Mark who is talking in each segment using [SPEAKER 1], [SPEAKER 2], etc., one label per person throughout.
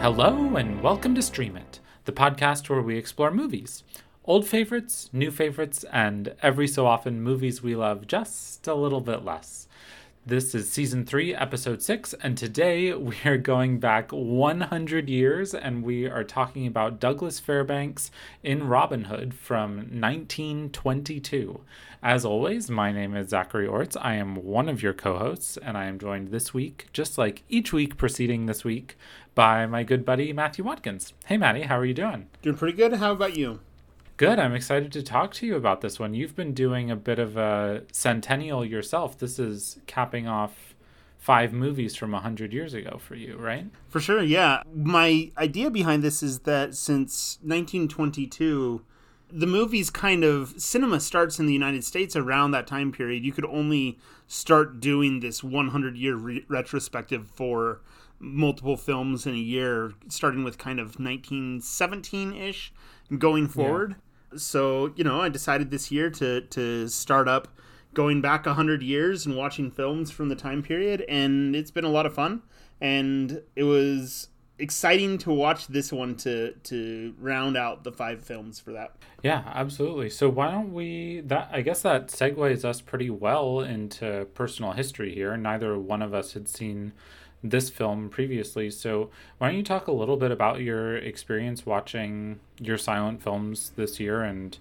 [SPEAKER 1] Hello, and welcome to Stream It, the podcast where we explore movies. Old favorites, new favorites, and every so often movies we love just a little bit less. This is season three, episode six, and today we are going back 100 years and we are talking about Douglas Fairbanks in Robin Hood from 1922. As always, my name is Zachary Orts. I am one of your co hosts, and I am joined this week, just like each week preceding this week, by my good buddy Matthew Watkins. Hey, Matty, how are you doing?
[SPEAKER 2] Doing pretty good. How about you?
[SPEAKER 1] Good. I'm excited to talk to you about this one. You've been doing a bit of a centennial yourself. This is capping off five movies from 100 years ago for you, right?
[SPEAKER 2] For sure, yeah. My idea behind this is that since 1922, the movies kind of cinema starts in the United States around that time period. You could only start doing this 100 year re- retrospective for multiple films in a year, starting with kind of 1917 ish going forward. So, you know, I decided this year to to start up going back 100 years and watching films from the time period and it's been a lot of fun and it was exciting to watch this one to to round out the five films for that.
[SPEAKER 1] Yeah, absolutely. So why don't we that I guess that segues us pretty well into personal history here. Neither one of us had seen this film previously. So, why don't you talk a little bit about your experience watching your silent films this year? And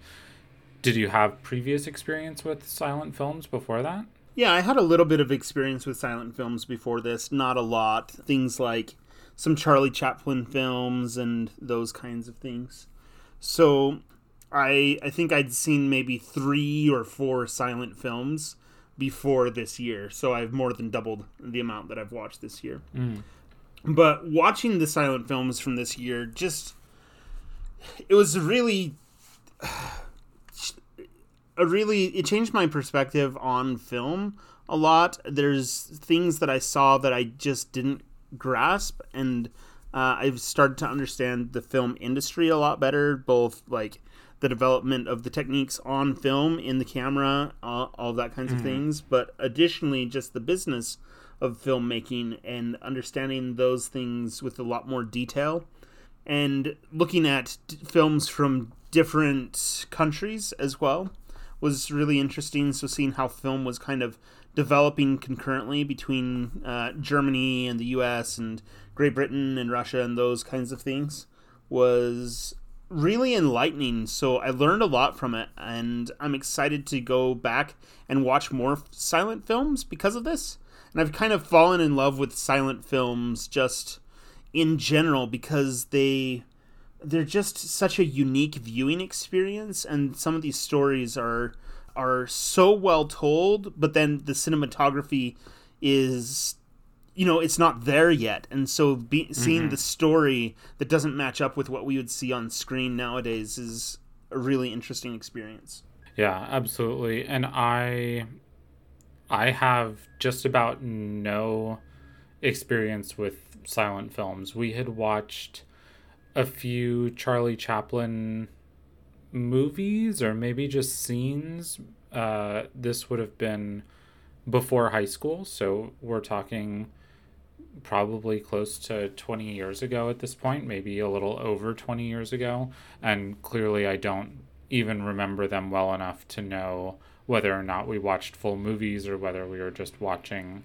[SPEAKER 1] did you have previous experience with silent films before that?
[SPEAKER 2] Yeah, I had a little bit of experience with silent films before this, not a lot. Things like some Charlie Chaplin films and those kinds of things. So, I I think I'd seen maybe 3 or 4 silent films before this year. So I've more than doubled the amount that I've watched this year. Mm. But watching the silent films from this year, just it was really a really it changed my perspective on film a lot. There's things that I saw that I just didn't grasp and uh, I've started to understand the film industry a lot better, both like the development of the techniques on film in the camera, uh, all that kinds mm. of mm-hmm. things, but additionally, just the business of filmmaking and understanding those things with a lot more detail and looking at d- films from different countries as well was really interesting. So, seeing how film was kind of developing concurrently between uh, Germany and the US and Great Britain and Russia and those kinds of things was really enlightening. So I learned a lot from it, and I'm excited to go back and watch more silent films because of this. And I've kind of fallen in love with silent films just in general because they they're just such a unique viewing experience and some of these stories are are so well told but then the cinematography is you know it's not there yet. And so be, seeing mm-hmm. the story that doesn't match up with what we would see on screen nowadays is a really interesting experience.
[SPEAKER 1] Yeah absolutely. And i i have just about no experience with silent films. We had watched a few charlie chaplin movies or maybe just scenes. Uh, this would have been before high school so we're talking probably close to 20 years ago at this point, maybe a little over 20 years ago. And clearly, I don't even remember them well enough to know whether or not we watched full movies or whether we were just watching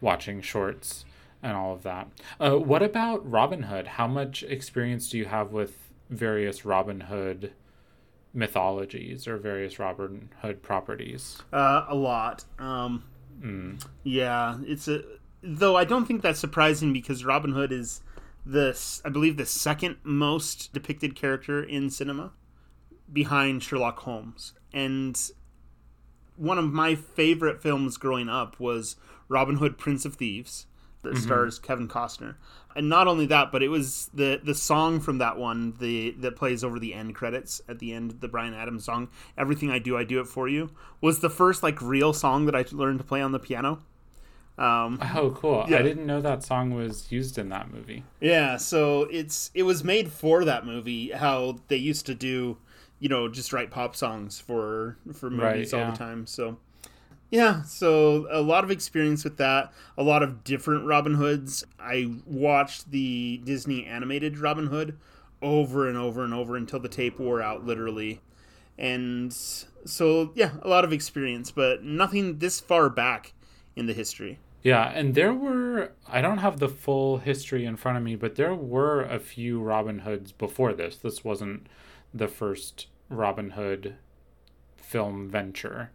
[SPEAKER 1] watching shorts and all of that. Uh, what about Robin Hood? How much experience do you have with various Robin Hood mythologies or various Robin Hood properties?
[SPEAKER 2] Uh, a lot. Um, mm. Yeah, it's a though I don't think that's surprising because Robin Hood is the I believe the second most depicted character in cinema behind Sherlock Holmes. And one of my favorite films growing up was Robin Hood Prince of Thieves that mm-hmm. stars Kevin Costner. And not only that, but it was the the song from that one, the that plays over the end credits at the end, the Bryan Adams song, Everything I Do I Do It For You, was the first like real song that I learned to play on the piano.
[SPEAKER 1] Um, oh, cool! Yeah. I didn't know that song was used in that movie.
[SPEAKER 2] Yeah, so it's it was made for that movie. How they used to do, you know, just write pop songs for for movies right, all the time. So Yeah, so a lot of experience with that, a lot of different Robin Hoods. I watched the Disney animated Robin Hood over and over and over until the tape wore out, literally. And so, yeah, a lot of experience, but nothing this far back in the history.
[SPEAKER 1] Yeah, and there were, I don't have the full history in front of me, but there were a few Robin Hoods before this. This wasn't the first Robin Hood film venture.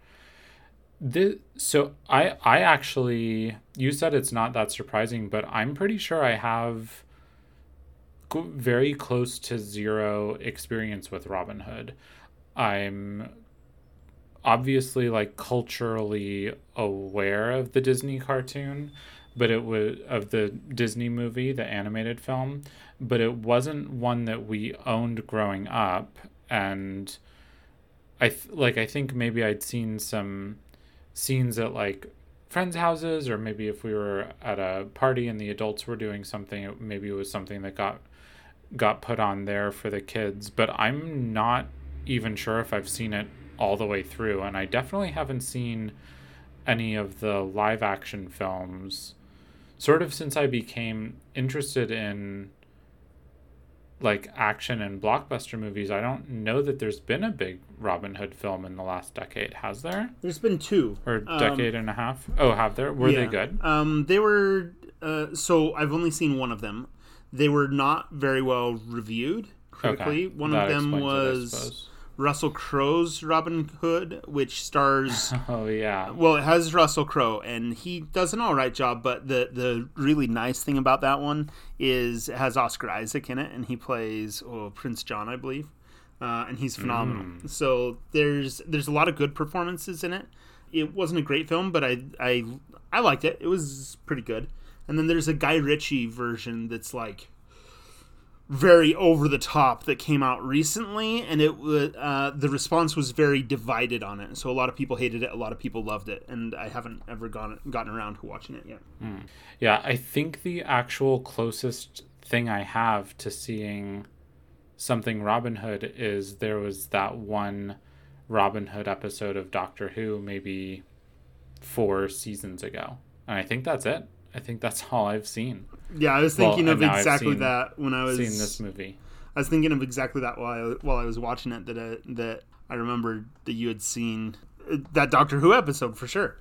[SPEAKER 1] This, so I I actually you said it's not that surprising, but I'm pretty sure I have very close to zero experience with Robin Hood. I'm obviously like culturally aware of the Disney cartoon, but it was of the Disney movie, the animated film, but it wasn't one that we owned growing up and I th- like I think maybe I'd seen some scenes at like friends' houses, or maybe if we were at a party and the adults were doing something, maybe it was something that got got put on there for the kids. But I'm not even sure if I've seen it all the way through, and I definitely haven't seen any of the live action films. Sort of since I became interested in like action and blockbuster movies, I don't know that there's been a big Robin Hood film in the last decade. Has there?
[SPEAKER 2] There's been two
[SPEAKER 1] or um, decade and a half. Oh, have there? Were yeah. they good?
[SPEAKER 2] Um, they were. Uh, so I've only seen one of them. They were not very well reviewed critically. Okay. One that of them was Russell Crowe's Robin Hood, which stars.
[SPEAKER 1] oh yeah.
[SPEAKER 2] Well, it has Russell Crowe, and he does an all right job. But the the really nice thing about that one is it has Oscar Isaac in it, and he plays oh, Prince John, I believe, uh, and he's phenomenal. Mm. So there's there's a lot of good performances in it. It wasn't a great film, but I I I liked it. It was pretty good. And then there's a Guy Ritchie version that's like very over the top that came out recently, and it uh, the response was very divided on it. So a lot of people hated it, a lot of people loved it, and I haven't ever gone gotten around to watching it yet.
[SPEAKER 1] Mm. Yeah, I think the actual closest thing I have to seeing something Robin Hood is there was that one Robin Hood episode of Doctor Who maybe four seasons ago, and I think that's it. I think that's all I've seen.
[SPEAKER 2] Yeah, I was thinking well, of exactly that when I was
[SPEAKER 1] seeing this movie.
[SPEAKER 2] I was thinking of exactly that while I, while I was watching it. That I, that I remembered that you had seen uh, that Doctor Who episode for sure.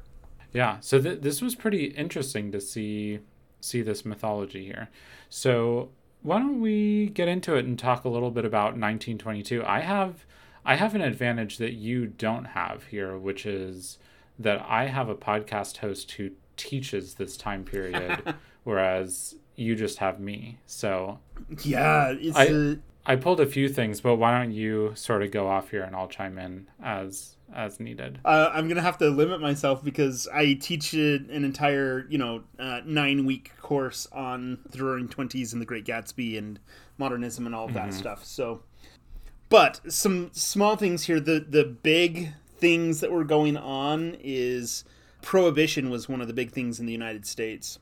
[SPEAKER 1] Yeah, so th- this was pretty interesting to see see this mythology here. So why don't we get into it and talk a little bit about 1922? I have I have an advantage that you don't have here, which is that I have a podcast host who teaches this time period, whereas you just have me. So
[SPEAKER 2] yeah,
[SPEAKER 1] I a... I pulled a few things, but why don't you sort of go off here and I'll chime in as as needed.
[SPEAKER 2] Uh, I'm gonna have to limit myself because I teach an entire you know uh, nine week course on the Roaring Twenties and the Great Gatsby and modernism and all of that mm-hmm. stuff. So, but some small things here. The the big things that were going on is prohibition was one of the big things in the United States,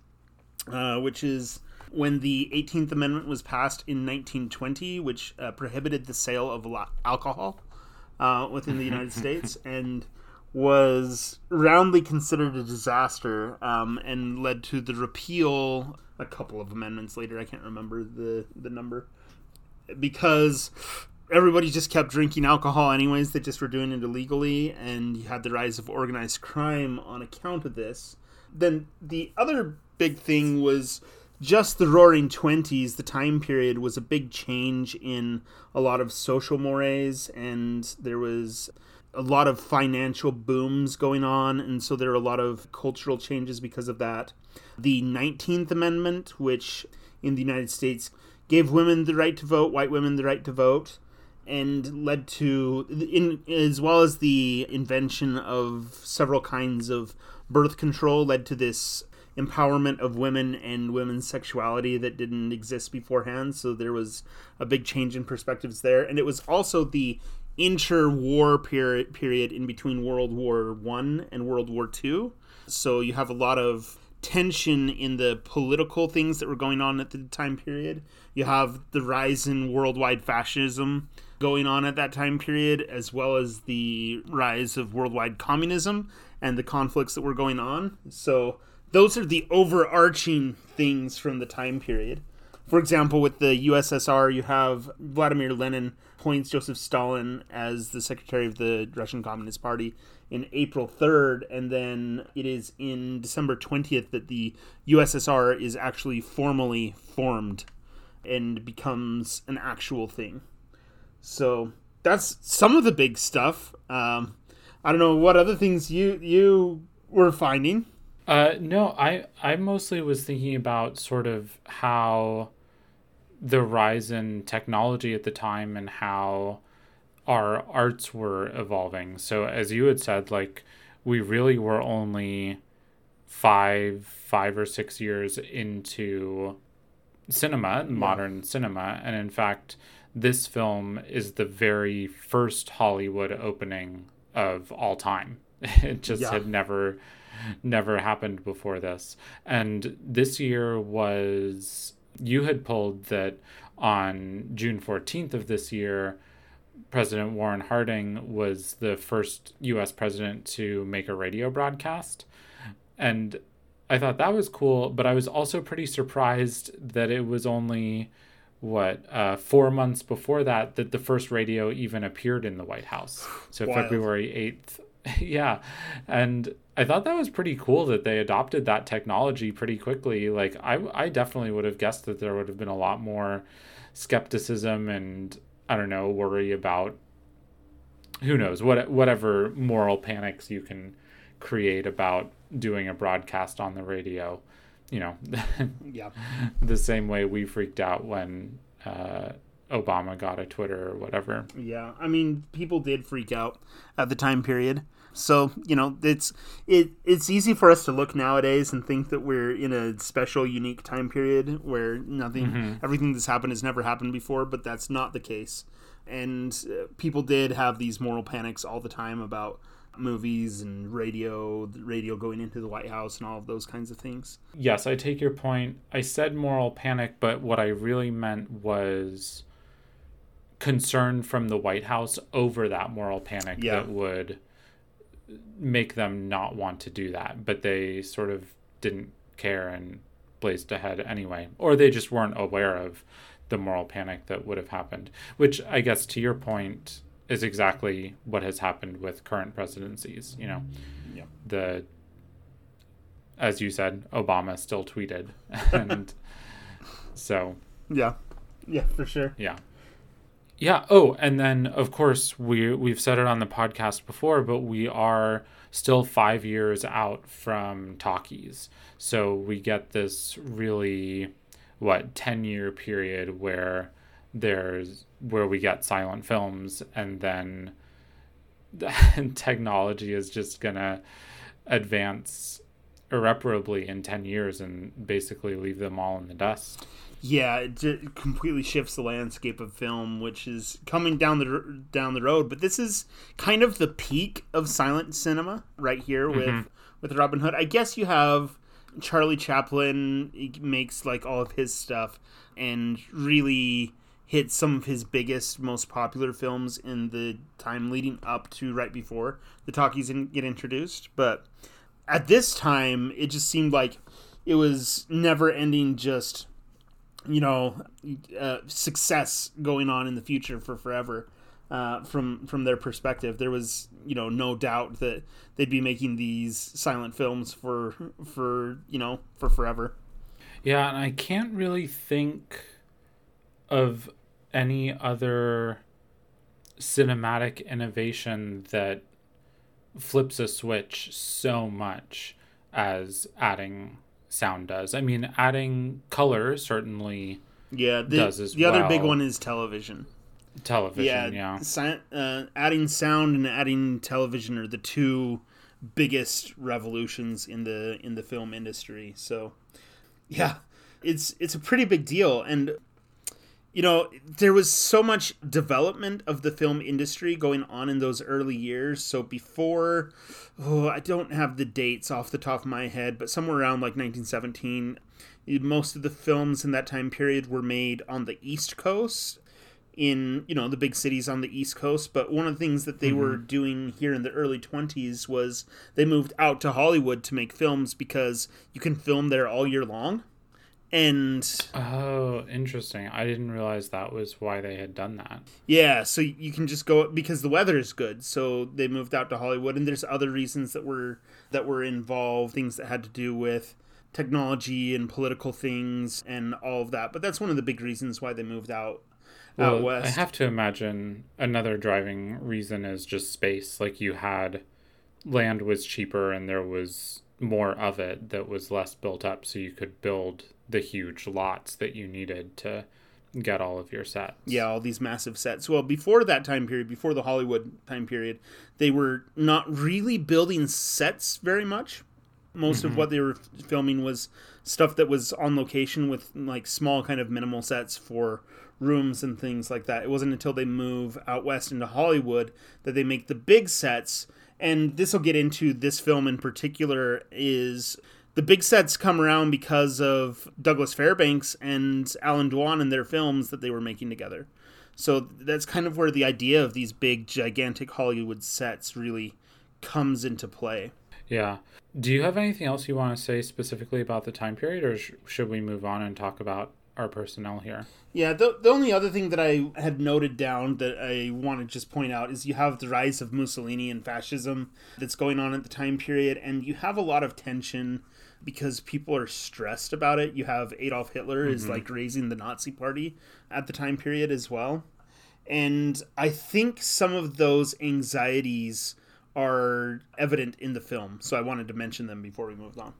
[SPEAKER 2] uh, which is when the 18th Amendment was passed in 1920, which uh, prohibited the sale of alcohol uh, within the United States and was roundly considered a disaster um, and led to the repeal a couple of amendments later. I can't remember the, the number. Because everybody just kept drinking alcohol anyways. They just were doing it illegally and you had the rise of organized crime on account of this. Then the other big thing was just the roaring 20s the time period was a big change in a lot of social mores and there was a lot of financial booms going on and so there were a lot of cultural changes because of that. The 19th amendment which in the united states gave women the right to vote white women the right to vote and led to in as well as the invention of several kinds of birth control led to this empowerment of women and women's sexuality that didn't exist beforehand. So there was a big change in perspectives there. And it was also the interwar period period in between world war 1 and world war 2 so you have a lot of tension in the political things that were going on at the time period you have the rise in worldwide fascism going on at that time period, as well as the rise of worldwide communism. and the conflicts that were going on. So those are the overarching things from the time period. For example, with the USSR, you have Vladimir Lenin appoints Joseph Stalin as the secretary of the Russian Communist Party in April 3rd, and then it is in December 20th that the USSR is actually formally formed and becomes an actual thing. So that's some of the big stuff. Um, I don't know what other things you you were finding.
[SPEAKER 1] Uh, no, I I mostly was thinking about sort of how the rise in technology at the time and how our arts were evolving. So as you had said, like we really were only five five or six years into cinema, yeah. modern cinema, and in fact, this film is the very first Hollywood opening of all time. It just yeah. had never never happened before this. And this year was you had pulled that on June 14th of this year President Warren Harding was the first US president to make a radio broadcast. And I thought that was cool, but I was also pretty surprised that it was only what uh, four months before that that the first radio even appeared in the White House. So Wild. February eighth, yeah, and I thought that was pretty cool that they adopted that technology pretty quickly. Like I, I definitely would have guessed that there would have been a lot more skepticism and I don't know worry about who knows what whatever moral panics you can create about doing a broadcast on the radio. You know,
[SPEAKER 2] yeah,
[SPEAKER 1] the same way we freaked out when uh, Obama got a Twitter or whatever.
[SPEAKER 2] Yeah, I mean, people did freak out at the time period. So you know, it's it it's easy for us to look nowadays and think that we're in a special, unique time period where nothing, mm-hmm. everything that's happened has never happened before. But that's not the case. And uh, people did have these moral panics all the time about movies and radio, radio going into the White House and all of those kinds of things.
[SPEAKER 1] Yes, I take your point. I said moral panic, but what I really meant was concern from the White House over that moral panic yeah. that would make them not want to do that. But they sort of didn't care and blazed ahead anyway. Or they just weren't aware of the moral panic that would have happened. Which I guess to your point is exactly what has happened with current presidencies. You know,
[SPEAKER 2] yeah.
[SPEAKER 1] the as you said, Obama still tweeted, and so
[SPEAKER 2] yeah, yeah, for sure,
[SPEAKER 1] yeah. Yeah. Oh, and then of course we we've said it on the podcast before, but we are still five years out from talkies, so we get this really what ten year period where there's where we get silent films and then technology is just gonna advance irreparably in 10 years and basically leave them all in the dust
[SPEAKER 2] yeah it completely shifts the landscape of film which is coming down the down the road but this is kind of the peak of silent cinema right here with mm-hmm. with robin hood i guess you have charlie chaplin he makes like all of his stuff and really hit some of his biggest, most popular films in the time leading up to right before the talkies didn't get introduced. But at this time, it just seemed like it was never ending, just you know, uh, success going on in the future for forever. Uh, from from their perspective, there was you know no doubt that they'd be making these silent films for for you know for forever.
[SPEAKER 1] Yeah, and I can't really think of any other cinematic innovation that flips a switch so much as adding sound does. I mean, adding color certainly
[SPEAKER 2] yeah the, does as the well. other big one is television.
[SPEAKER 1] Television, yeah. yeah.
[SPEAKER 2] Si- uh, adding sound and adding television are the two biggest revolutions in the in the film industry. So, yeah, it's it's a pretty big deal, and you know, there was so much development of the film industry going on in those early years. So before, oh, I don't have the dates off the top of my head, but somewhere around like 1917, most of the films in that time period were made on the East Coast. in you know the big cities on the east coast but one of the things that they mm-hmm. were doing here in the early 20s was they moved out to hollywood to make films because you can film there all year long and
[SPEAKER 1] oh interesting. I didn't realize that was why they had done that.
[SPEAKER 2] Yeah so you can just go because the weather is good so they moved out to hollywood and there's other reasons that were that were involved things that had to do with technology and political things and all of that but that's one of the big reasons why they moved out
[SPEAKER 1] well, out west. i have to imagine another driving reason is just space. Like you had land was cheaper and there was more of it that was less built up so you could build the huge lots that you needed to get all of your sets.
[SPEAKER 2] Yeah, all these massive sets. Well, before that time period, before the Hollywood time period, they were not really building sets very much. Most mm-hmm. of what they were filming was stuff that was on location with like small kind of minimal sets for rooms and things like that. It wasn't until they move out west into Hollywood that they make the big sets. And this will get into this film in particular is the big sets come around because of Douglas Fairbanks and Allan Dwan and their films that they were making together. So that's kind of where the idea of these big, gigantic Hollywood sets really comes into play.
[SPEAKER 1] Yeah. Do you have anything else you want to say specifically about the time period, or sh- should we move on and talk about our personnel here?
[SPEAKER 2] Yeah, the, the only other thing that I had noted down that I want to just point out is you have the rise of Mussolini and fascism that's going on at the time period, and you have a lot of tension because people are stressed about it. You have Adolf Hitler mm-hmm. is like raising the Nazi party at the time period as well. And I think some of those anxieties are evident in the film. So I wanted to mention them before we moved on.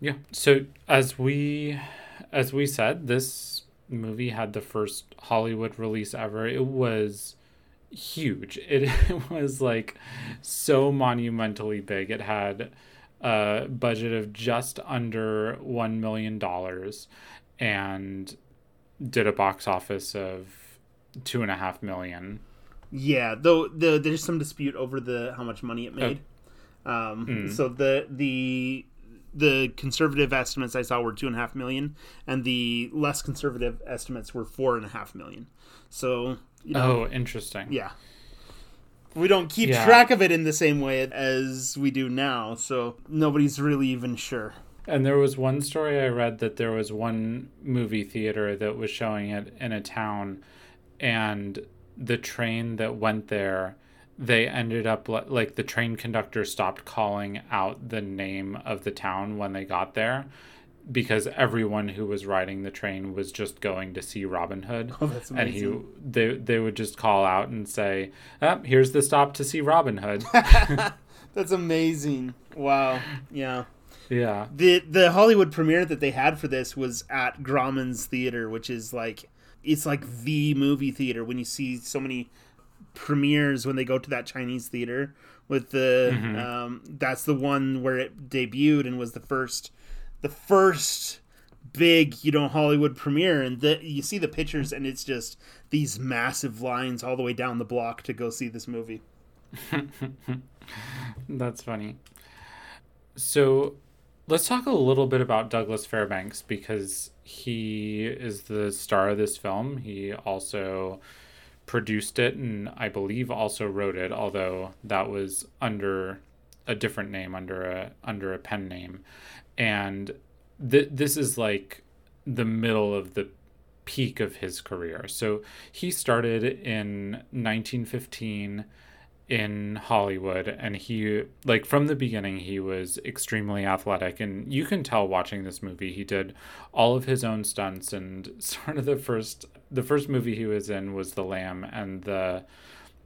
[SPEAKER 1] Yeah. So as we as we said, this movie had the first Hollywood release ever. It was huge. It, it was like so monumentally big. It had a budget of just under $1 million and did a box office of two and a half million.
[SPEAKER 2] Yeah, though the, there's some dispute over the how much money it made. Oh. Um, mm. So the the the conservative estimates I saw were two and a half million, and the less conservative estimates were four and a half million. So
[SPEAKER 1] you know, oh, interesting.
[SPEAKER 2] Yeah, we don't keep yeah. track of it in the same way as we do now, so nobody's really even sure.
[SPEAKER 1] And there was one story I read that there was one movie theater that was showing it in a town, and the train that went there, they ended up like the train conductor stopped calling out the name of the town when they got there because everyone who was riding the train was just going to see Robin Hood.
[SPEAKER 2] Oh, that's amazing.
[SPEAKER 1] And he they they would just call out and say, oh, "Here's the stop to see Robin Hood."
[SPEAKER 2] that's amazing. Wow. Yeah.
[SPEAKER 1] Yeah.
[SPEAKER 2] The the Hollywood premiere that they had for this was at Grauman's Theater, which is like it's like the movie theater when you see so many premieres when they go to that Chinese theater with the mm-hmm. um, that's the one where it debuted and was the first the first big you know hollywood premiere and the, you see the pictures and it's just these massive lines all the way down the block to go see this movie.
[SPEAKER 1] That's funny. So let's talk a little bit about douglas fairbanks because he is the star of this film. He also produced it and i believe also wrote it although that was under a different name under a under a pen name and th- this is like the middle of the peak of his career. So he started in 1915 in Hollywood and he like from the beginning he was extremely athletic. And you can tell watching this movie he did all of his own stunts. And sort of the first the first movie he was in was The Lamb and the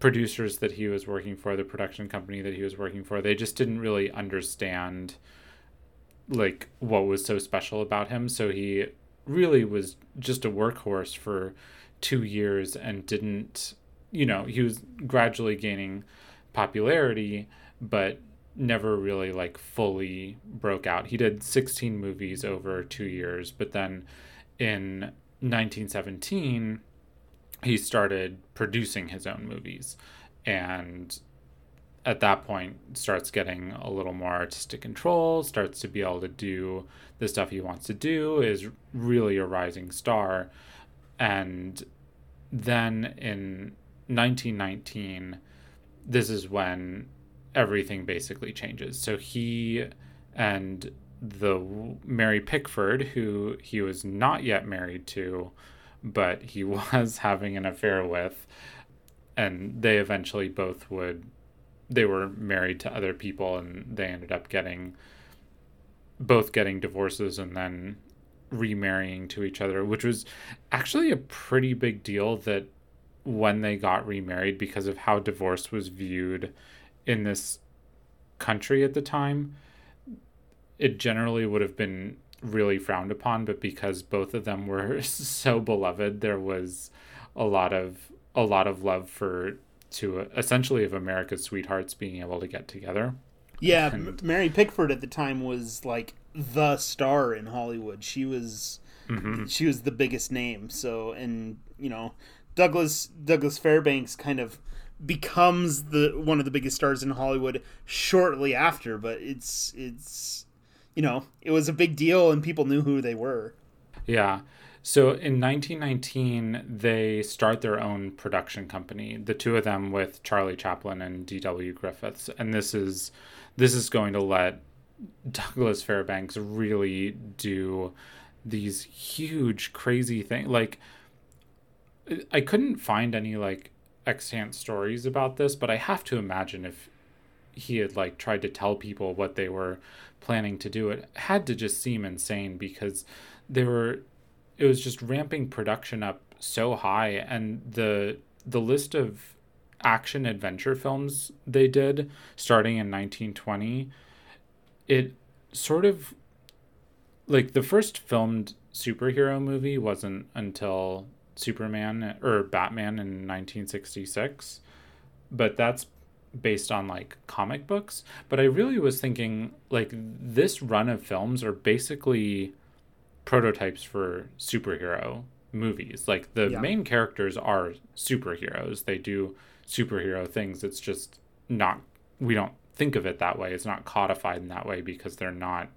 [SPEAKER 1] producers that he was working for the production company that he was working for. They just didn't really understand like what was so special about him. So he really was just a workhorse for two years and didn't, you know, he was gradually gaining popularity, but never really like fully broke out. He did 16 movies over two years, but then in 1917, he started producing his own movies. And at that point starts getting a little more artistic control, starts to be able to do the stuff he wants to do, is really a rising star. And then in 1919, this is when everything basically changes. So he and the Mary Pickford, who he was not yet married to, but he was having an affair with, and they eventually both would. They were married to other people, and they ended up getting both getting divorces and then remarrying to each other, which was actually a pretty big deal that when they got remarried because of how divorce was viewed in this country at the time it generally would have been really frowned upon but because both of them were so beloved there was a lot of a lot of love for to essentially of America's sweethearts being able to get together
[SPEAKER 2] yeah, and, Mary Pickford at the time was like the star in Hollywood. She was mm-hmm. she was the biggest name. So and you know, Douglas Douglas Fairbanks kind of becomes the one of the biggest stars in Hollywood shortly after, but it's it's you know, it was a big deal and people knew who they were.
[SPEAKER 1] Yeah. So in 1919, they start their own production company, the two of them with Charlie Chaplin and D.W. Griffiths. And this is this is going to let Douglas Fairbanks really do these huge, crazy things. Like, I couldn't find any like extant stories about this, but I have to imagine if he had like tried to tell people what they were planning to do, it had to just seem insane because they were. It was just ramping production up so high, and the the list of action adventure films they did starting in 1920 it sort of like the first filmed superhero movie wasn't until Superman or Batman in 1966 but that's based on like comic books. But I really was thinking like this run of films are basically prototypes for superhero movies like the yeah. main characters are superheroes they do superhero things. It's just not, we don't think of it that way. It's not codified in that way because they're not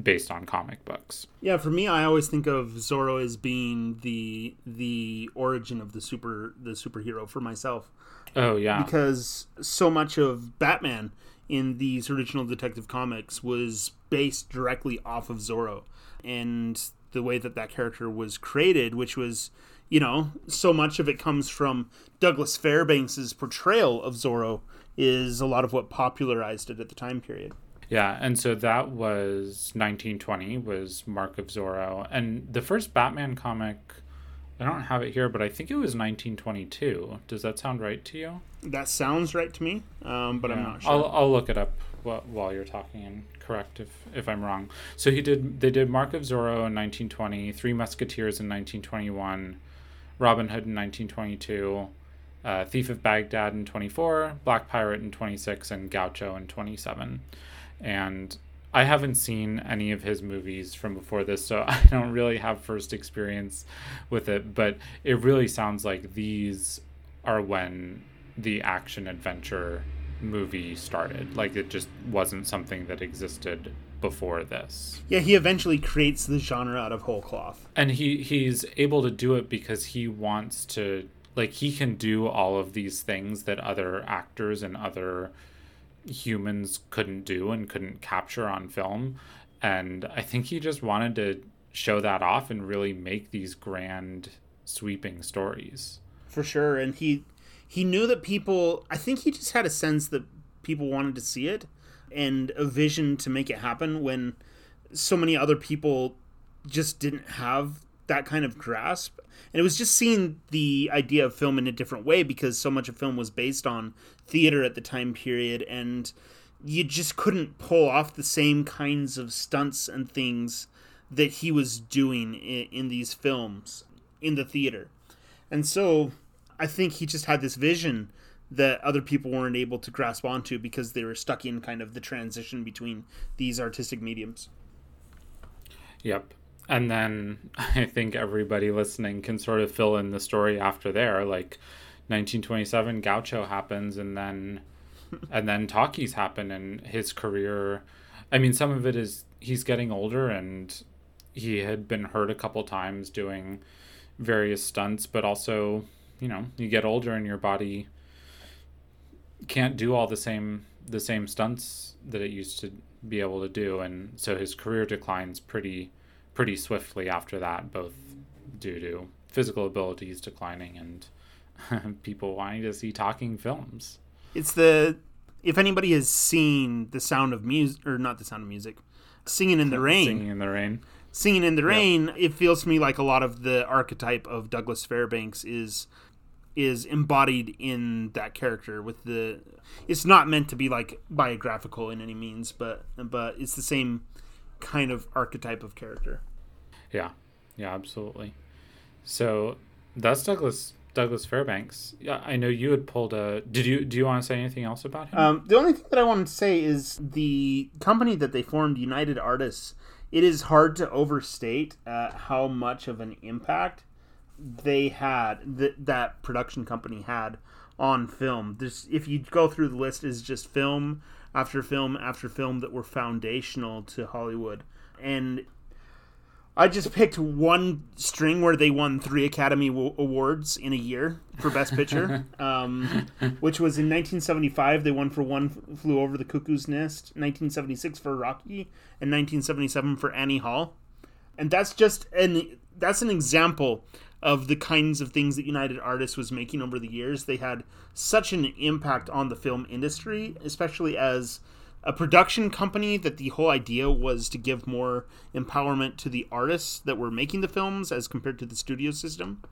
[SPEAKER 1] based on comic books.
[SPEAKER 2] Yeah, for me, I always think of Zorro as being the the origin of the super the superhero for myself.
[SPEAKER 1] Oh yeah,
[SPEAKER 2] because so much of Batman in these original Detective Comics was based directly off of Zorro, and the way that that character was created, which was you know, so much of it comes from Douglas Fairbanks's portrayal of Zorro is a lot of what popularized it at the time period.
[SPEAKER 1] Yeah, and so that was 1920 was Mark of Zorro, and the first Batman comic. I don't have it here, but I think it was 1922. Does that sound right to you?
[SPEAKER 2] That sounds right to me, um, but yeah. I'm not sure.
[SPEAKER 1] I'll, I'll look it up while, while you're talking and correct if, if I'm wrong. So he did. They did Mark of Zorro in 1920, Three Musketeers in 1921, Robin Hood in 1922, uh, Thief of Baghdad in 24, Black Pirate in 26, and Gaucho in 27. And I haven't seen any of his movies from before this, so I don't really have first experience with it, but it really sounds like these are when the action adventure movie started. Like it just wasn't something that existed before this.
[SPEAKER 2] Yeah, he eventually creates the genre out of whole cloth.
[SPEAKER 1] And he he's able to do it because he wants to like he can do all of these things that other actors and other humans couldn't do and couldn't capture on film. And I think he just wanted to show that off and really make these grand sweeping stories.
[SPEAKER 2] For sure. And he he knew that people I think he just had a sense that people wanted to see it and a vision to make it happen when so many other people just didn't have that kind of grasp. And it was just seeing the idea of film in a different way because so much of film was based on theater at the time period and you just couldn't pull off the same kinds of stunts and things that he was doing in, in these films in the theater. And so I think he just had this vision that other people weren't able to grasp onto because they were stuck in kind of the transition between these artistic mediums.
[SPEAKER 1] Yep. And then I think everybody listening can sort of fill in the story after there. Like 1927, Gaucho happens, and then and then talkies happen, and his career. I mean, some of it is he's getting older, and he had been hurt a couple times doing various stunts, but also, you know, you get older and your body can't do all the same the same stunts that it used to be able to do. And so his career declines pretty pretty swiftly after that both due to physical abilities declining and people wanting to see talking films.
[SPEAKER 2] It's the if anybody has seen the sound of music or not the sound of music singing in the rain.
[SPEAKER 1] Singing in the rain.
[SPEAKER 2] Singing in the rain yep. it feels to me like a lot of the archetype of douglas fairbanks is is embodied in that character with the it's not meant to be like biographical in any means but but it's the same kind of archetype of character.
[SPEAKER 1] Yeah. Yeah absolutely. So that's douglas douglas fairbanks. Yeah i know you had pulled a did you do you want to say anything else about him?
[SPEAKER 2] Um, the only thing that i wanted to say is the company that they formed united artists it is hard to overstate uh, how much of an impact they had that that production company had on film. This, if you go through the list, is just film after film after film that were foundational to Hollywood, and I just picked one string where they won three Academy Awards in a year for Best Picture, um, which was in 1975. They won for One Flew Over the Cuckoo's Nest, 1976 for Rocky, and 1977 for Annie Hall. And that's just an that's an example of the kinds of things that United Artists was making over the years. They had such an impact on the film industry, especially as a production company that the whole idea was to give more empowerment to the artists that were making the films as compared to the studio system.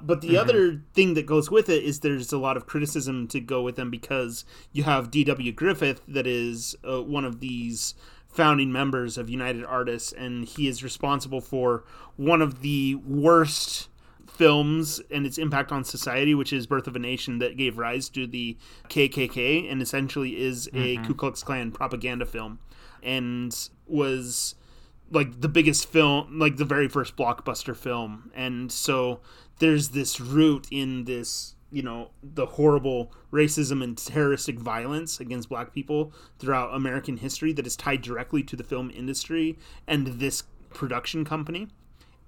[SPEAKER 2] But the mm-hmm. other thing that goes with it is there's a lot of criticism to go with them because you have D.W. Griffith, that is uh, one of these founding members of United Artists, and he is responsible for one of the worst films and its impact on society, which is Birth of a Nation, that gave rise to the KKK and essentially is a mm-hmm. Ku Klux Klan propaganda film, and was like the biggest film, like the very first blockbuster film. And so there's this root in this, you know, the horrible racism and terroristic violence against black people throughout American history that is tied directly to the film industry and this production company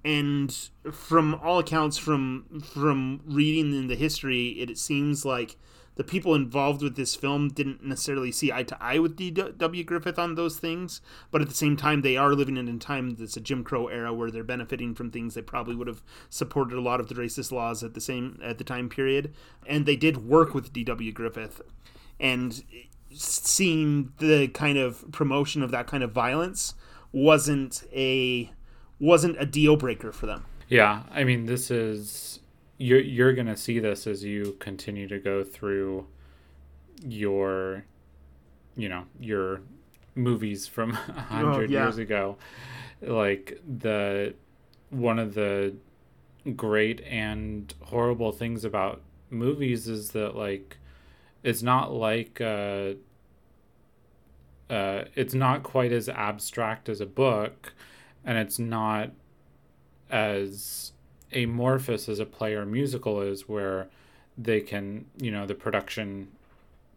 [SPEAKER 2] and from all accounts from from reading in the history it, it seems like the people involved with this film didn't necessarily see eye to eye with D.W. Griffith on those things, but at the same time, they are living in a time that's a Jim Crow era where they're benefiting from things they probably would have supported a lot of the racist laws at the same at the time period, and they did work with D.W. Griffith, and seeing the kind of promotion of that kind of violence wasn't a wasn't a deal breaker for them.
[SPEAKER 1] Yeah, I mean, this is you're you're gonna see this as you continue to go through your, you know, your movies from a hundred oh, yeah. years ago. Like the one of the great and horrible things about movies is that like it's not like uh, uh, it's not quite as abstract as a book and it's not as amorphous as a play or musical is where they can you know the production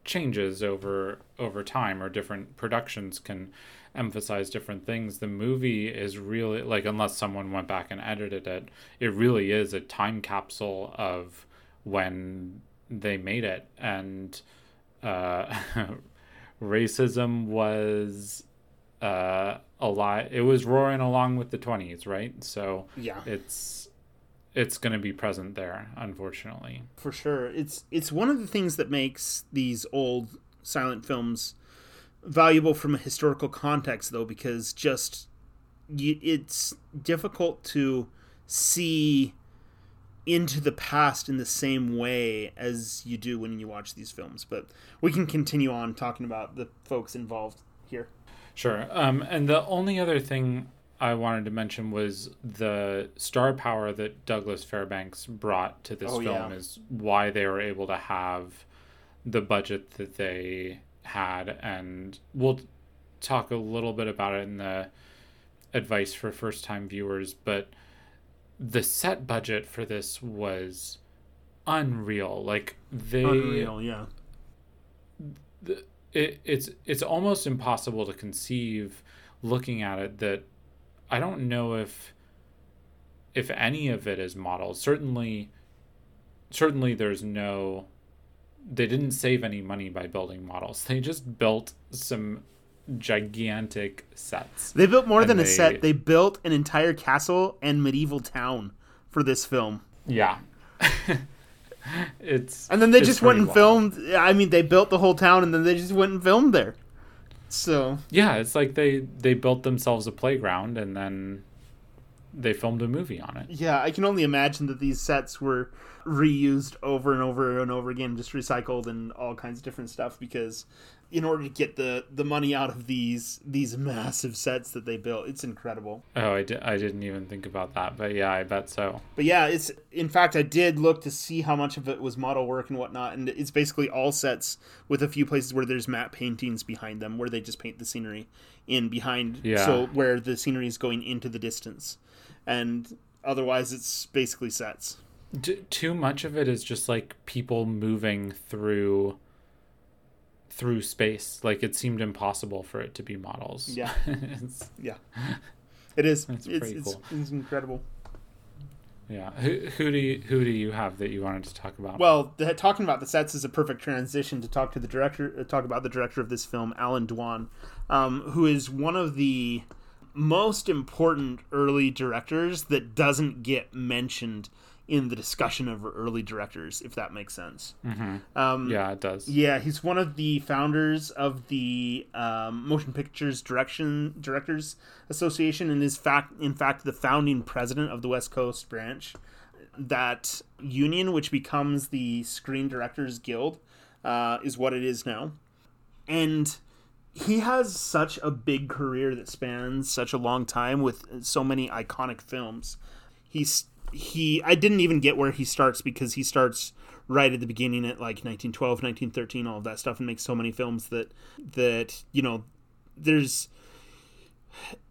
[SPEAKER 1] changes over over time or different productions can emphasize different things. The movie is really like unless someone went back and edited it it really is a time capsule of when they made it. And uh, racism was uh, a lot. It was roaring along with the twenties, right? So
[SPEAKER 2] yeah,
[SPEAKER 1] it's it's going to be present there, unfortunately.
[SPEAKER 2] For sure, it's it's one of the things that makes these old silent films valuable from a historical context, though, because just it's difficult to see into the past in the same way as you do when you watch these films. But we can continue on talking about the folks involved here.
[SPEAKER 1] Sure. Um, and the only other thing I wanted to mention was the star power that Douglas Fairbanks brought to this oh, film yeah. is why they were able to have the budget that they had. And we'll talk a little bit about it in the advice for first time viewers, but the set budget for this was unreal. Like they
[SPEAKER 2] unreal, yeah.
[SPEAKER 1] The, it, it's it's almost impossible to conceive looking at it that I don't know if if any of it is models. Certainly, certainly there's no. They didn't save any money by building models. They just built some gigantic sets.
[SPEAKER 2] They built more
[SPEAKER 1] And
[SPEAKER 2] than a set. They built an entire castle and medieval town for this film.
[SPEAKER 1] Yeah. it's
[SPEAKER 2] And then they just went and
[SPEAKER 1] wild.
[SPEAKER 2] filmed. I mean, they built the whole town and then they just went and filmed there. So,
[SPEAKER 1] Yeah, it's like they they built themselves a playground and then they filmed a movie on it.
[SPEAKER 2] yeah, I can only imagine that these sets were reused over and over and over again, just recycled and all kinds of different stuff because in order to get the the money out of these these massive sets that they built, it's incredible.
[SPEAKER 1] Oh, I, di- I didn't even think about that, but yeah, I bet so.
[SPEAKER 2] But yeah, it's in fact I did look to see how much of it was model work and whatnot, and it's basically all sets with a few places where there's matte paintings behind them, where they just paint the scenery in behind,
[SPEAKER 1] Yeah.
[SPEAKER 2] so where the scenery is going into the distance, and otherwise it's basically sets.
[SPEAKER 1] D- too much of it is just like people moving through through space. Like it seemed impossible for it to be models.
[SPEAKER 2] Yeah.
[SPEAKER 1] It's-
[SPEAKER 2] Yeah, it is.
[SPEAKER 1] That's
[SPEAKER 2] it's,
[SPEAKER 1] pretty
[SPEAKER 2] it's,
[SPEAKER 1] cool.
[SPEAKER 2] it's incredible.
[SPEAKER 1] yeah. Who, who do you who do you have that you wanted to talk about?
[SPEAKER 2] Well, the, talking about the sets is a perfect transition to talk to the director, uh, talk about the director of this film, Allan Dwan, um, who is one of the most important early directors that doesn't get mentioned in the discussion of early directors, if that makes sense. Um,
[SPEAKER 1] yeah, it does.
[SPEAKER 2] yeah, he's one of the founders of the um, Motion Pictures Direction Directors Association, and is fact, in fact, the founding president of the West Coast branch. That union, which becomes the Screen Directors Guild, uh, is what it is now, and he has such a big career that spans such a long time with so many iconic films. He's he I didn't even get where he starts because he starts right at the beginning at like 1912, 1913, all of that stuff and makes so many films that that you know there's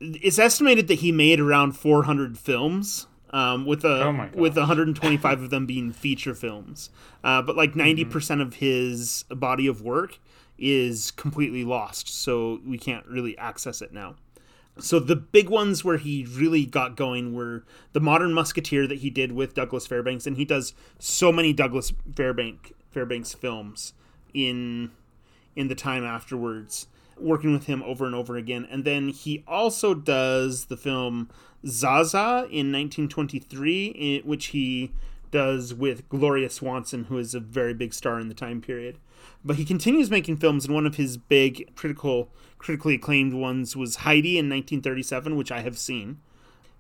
[SPEAKER 2] it's estimated that he made around 400 films um, with a
[SPEAKER 1] Oh
[SPEAKER 2] with 125 of them being feature films. Uh, but like 90% of his body of work is completely lost, so we can't really access it now. So the big ones where he really got going were the Modern Musketeer that he did with Douglas Fairbanks, and he does so many Douglas Fairbank Fairbanks films in in the time afterwards, working with him over and over again. And then he also does the film Zaza in 1923, i- eh, which he does with Gloria Swanson, who is a very big star in the time period. But he continues making films, and one of his big critical, critically acclaimed ones was Heidi in 1937, which I have seen.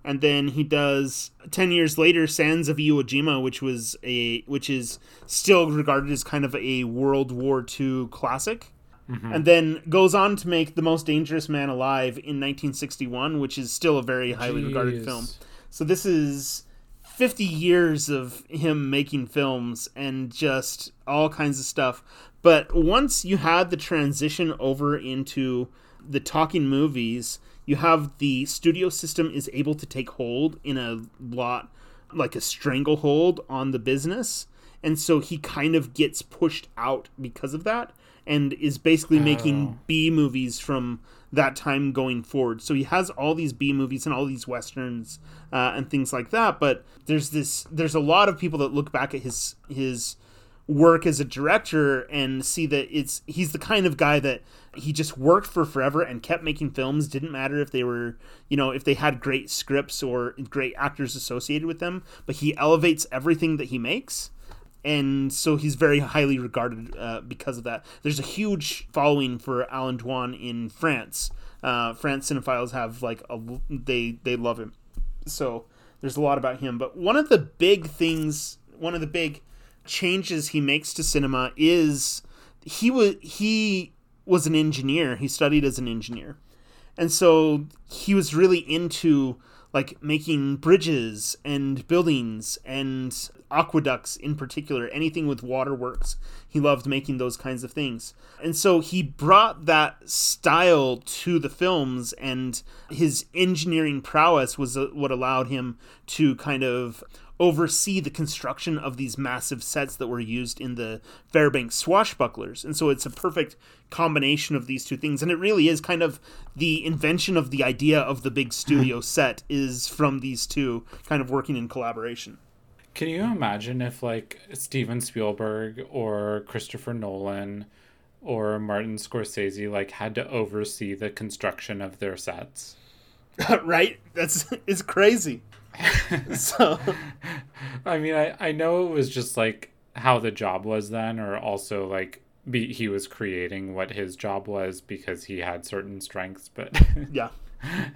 [SPEAKER 2] And then he does ten years later Sands of Iwo Jima, which was a which is still regarded as kind of a World War II classic. Mm-hmm. And then goes on to make The Most Dangerous Man Alive in 1961, which is still a very highly regarded film. So this is 50 years of him making films and just all kinds of stuff. But once you had the transition over into the talking movies, you have the studio system is able to take hold in a lot like a stranglehold on the business. And so he kind of gets pushed out because of that and is basically making B movies from that time going forward. So he has all these B movies and all these westerns uh, and things like that. But there's this there's a lot of people that look back at his his work as a director and see that it's he's the kind of guy that he just worked for forever and kept making films didn't matter if they were you know if they had great scripts or great actors associated with them but he elevates everything that he makes and so he's very highly regarded uh, because of that. There's a huge following for Allan Dwan in France. Uh, France cinephiles have like a they they love him. So there's a lot about him. But one of the big things, one of the big changes he makes to cinema is he was he was an engineer. He studied as an engineer, and so he was really into like making bridges and buildings and aqueducts in particular anything with waterworks he loved making those kinds of things. And so he brought that style to the films and his engineering prowess was uh, what allowed him to kind of oversee the construction of these massive sets that were used in the Fairbanks swashbucklers. And so it's a perfect combination of these two things. And it really is kind of the invention of the idea of the big studio hmm. set is from these two kind of working in collaboration.
[SPEAKER 1] Can you imagine if like Steven Spielberg or Christopher Nolan or Martin Scorsese like had to oversee the construction of their sets?
[SPEAKER 2] right? That's it's crazy. so
[SPEAKER 1] I mean, I I know it was just like how the job was then or also like be, he was creating what his job was because he had certain strengths, but
[SPEAKER 2] yeah.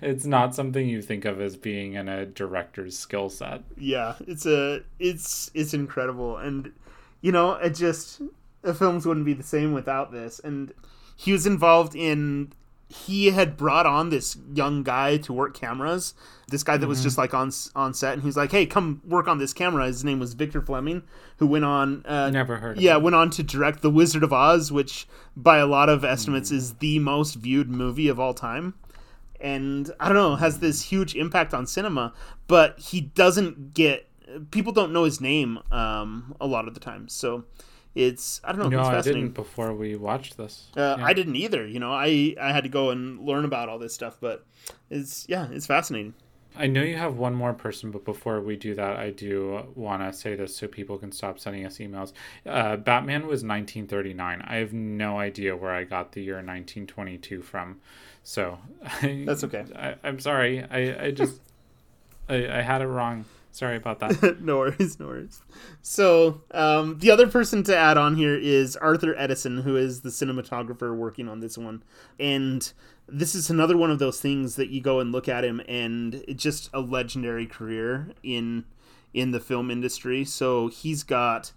[SPEAKER 1] It's not something you think of as being in a director's skill set.
[SPEAKER 2] Yeah, it's a it's it's incredible and you know, it just the films wouldn't be the same without this and he was involved in he had brought on this young guy to work cameras. This guy that mm-hmm. was just like on on set, and he's like, "Hey, come work on this camera." His name was Victor Fleming, who went on. Uh,
[SPEAKER 1] Never heard.
[SPEAKER 2] Yeah, went on to direct The Wizard of Oz, which by a lot of estimates mm. is the most viewed movie of all time. And I don't know, has this huge impact on cinema, but he doesn't get people don't know his name um, a lot of the time. So it's I don't know.
[SPEAKER 1] No, I didn't before we watched this.
[SPEAKER 2] Uh, yeah. I didn't either. You know, I I had to go and learn about all this stuff, but it's yeah, it's fascinating.
[SPEAKER 1] I know you have one more person, but before we do that, I do want to say this so people can stop sending us emails. Uh, Batman was 1939. I have no idea where I got the year 1922 from, so
[SPEAKER 2] that's okay.
[SPEAKER 1] I, am sorry. I I just I, I had it wrong. Sorry about that.
[SPEAKER 2] no worries, no worries. So, um, the other person to add on here is Arthur Edeson, who is the cinematographer working on this one. And this is another one of those things that you go and look at him, and it's just a legendary career in in the film industry. So he's got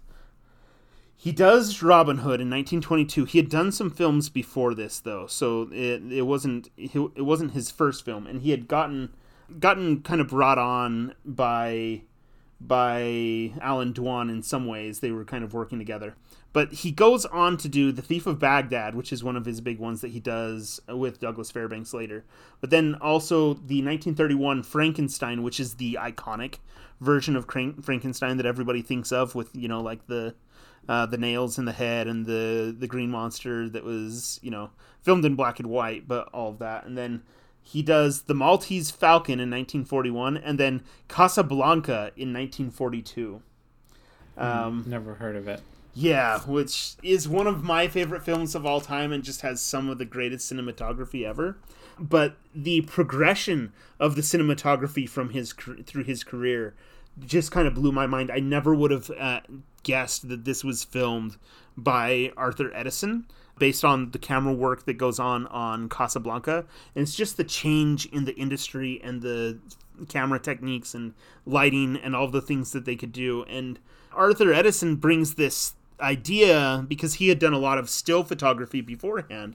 [SPEAKER 2] he does Robin Hood in 1922. He had done some films before this though, so it, it wasn't it wasn't his first film, and he had gotten gotten kind of brought on by by Allan Dwan in some ways. They were kind of working together. But he goes on to do The Thief of Baghdad, which is one of his big ones that he does with Douglas Fairbanks later. But then also the 1931 Frankenstein, which is the iconic version of Frankenstein that everybody thinks of with, you know, like the uh, the nails in the head and the the green monster that was, you know, filmed in black and white, but all of that. And then he does The Maltese Falcon in 1941 and then Casablanca in 1942.
[SPEAKER 1] Hmm, um, Never heard of it.
[SPEAKER 2] Yeah, which is one of my favorite films of all time and just has some of the greatest cinematography ever. But the progression of the cinematography from his through his career just kind of blew my mind. I never would have uh, guessed that this was filmed by Arthur Edeson based on the camera work that goes on on Casablanca. And it's just the change in the industry and the camera techniques and lighting and all the things that they could do. And Arthur Edeson brings this idea because he had done a lot of still photography beforehand.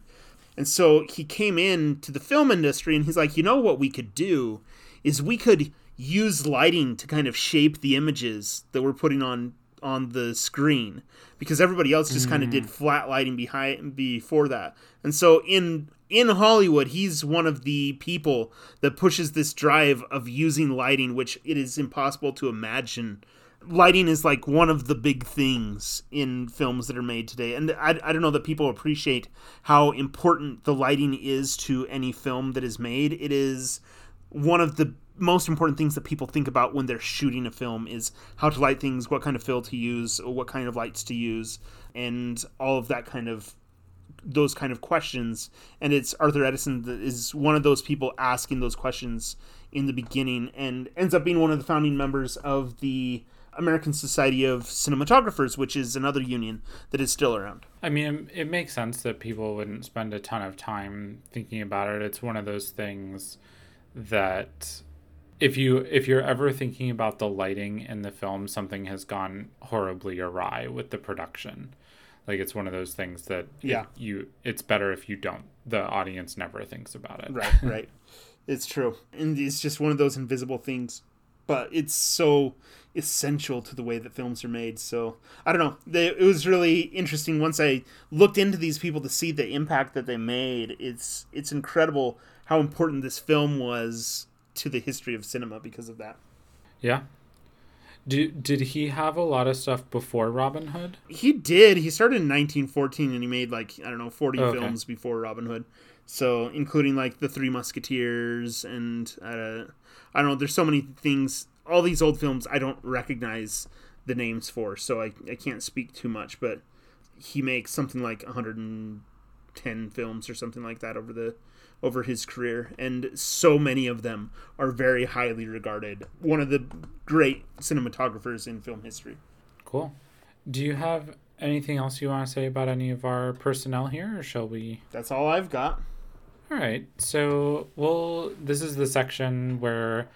[SPEAKER 2] And so he came in to the film industry and he's like, you know what we could do is we could use lighting to kind of shape the images that we're putting on on the screen because everybody else just mm. kind of did flat lighting behind before that. And so in in Hollywood, he's one of the people that pushes this drive of using lighting, which it is impossible to imagine. Lighting is like one of the big things in films that are made today. And I, I don't know that people appreciate how important the lighting is to any film that is made. It is one of the most important things that people think about when they're shooting a film is how to light things, what kind of fill to use, what kind of lights to use, and all of that kind of those kind of questions. And it's Arthur Edeson that is one of those people asking those questions in the beginning, and ends up being one of the founding members of the American Society of Cinematographers, which is another union that is still around.
[SPEAKER 1] I mean, it makes sense that people wouldn't spend a ton of time thinking about it. It's one of those things that if you if you're ever thinking about the lighting in the film something has gone horribly awry with the production. Like it's one of those things that
[SPEAKER 2] yeah.
[SPEAKER 1] you it's better if you don't. The audience never thinks about it.
[SPEAKER 2] Right right. It's true. And it's just one of those invisible things but it's so essential to the way that films are made. So i don't know. They, it was really interesting once i looked into these people to see the impact that they made. It's it's incredible how important this film was to the history of cinema because of that.
[SPEAKER 1] Yeah. Did did he have a lot of stuff before Robin Hood?
[SPEAKER 2] He did. He started in 1914 and he made like I don't know 40
[SPEAKER 1] Okay.
[SPEAKER 2] films before Robin Hood. So including like the Three Musketeers and uh, I don't know. There's so many things. All these old films I don't recognize the names for, so I I can't speak too much. But he makes something like 110 films or something like that over the over his career and so many of them are very highly regarded one of the great cinematographers in film history
[SPEAKER 1] Cool. Do you have anything else you want to say about any of our personnel here, or shall we?
[SPEAKER 2] that's all i've got
[SPEAKER 1] All right. So, well, this is the section where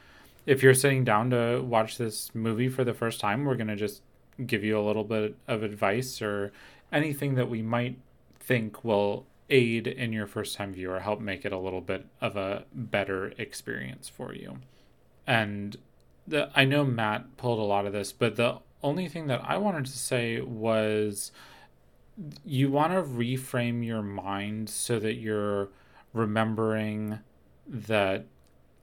[SPEAKER 1] if you're sitting down to watch this movie for the first time, we're going to just give you a little bit of advice or anything that we might think will aid in your first time viewer, help make it a little bit of a better experience for you. And the I know Matt pulled a lot of this, but the only thing that I wanted to say was you want to reframe your mind so that you're remembering that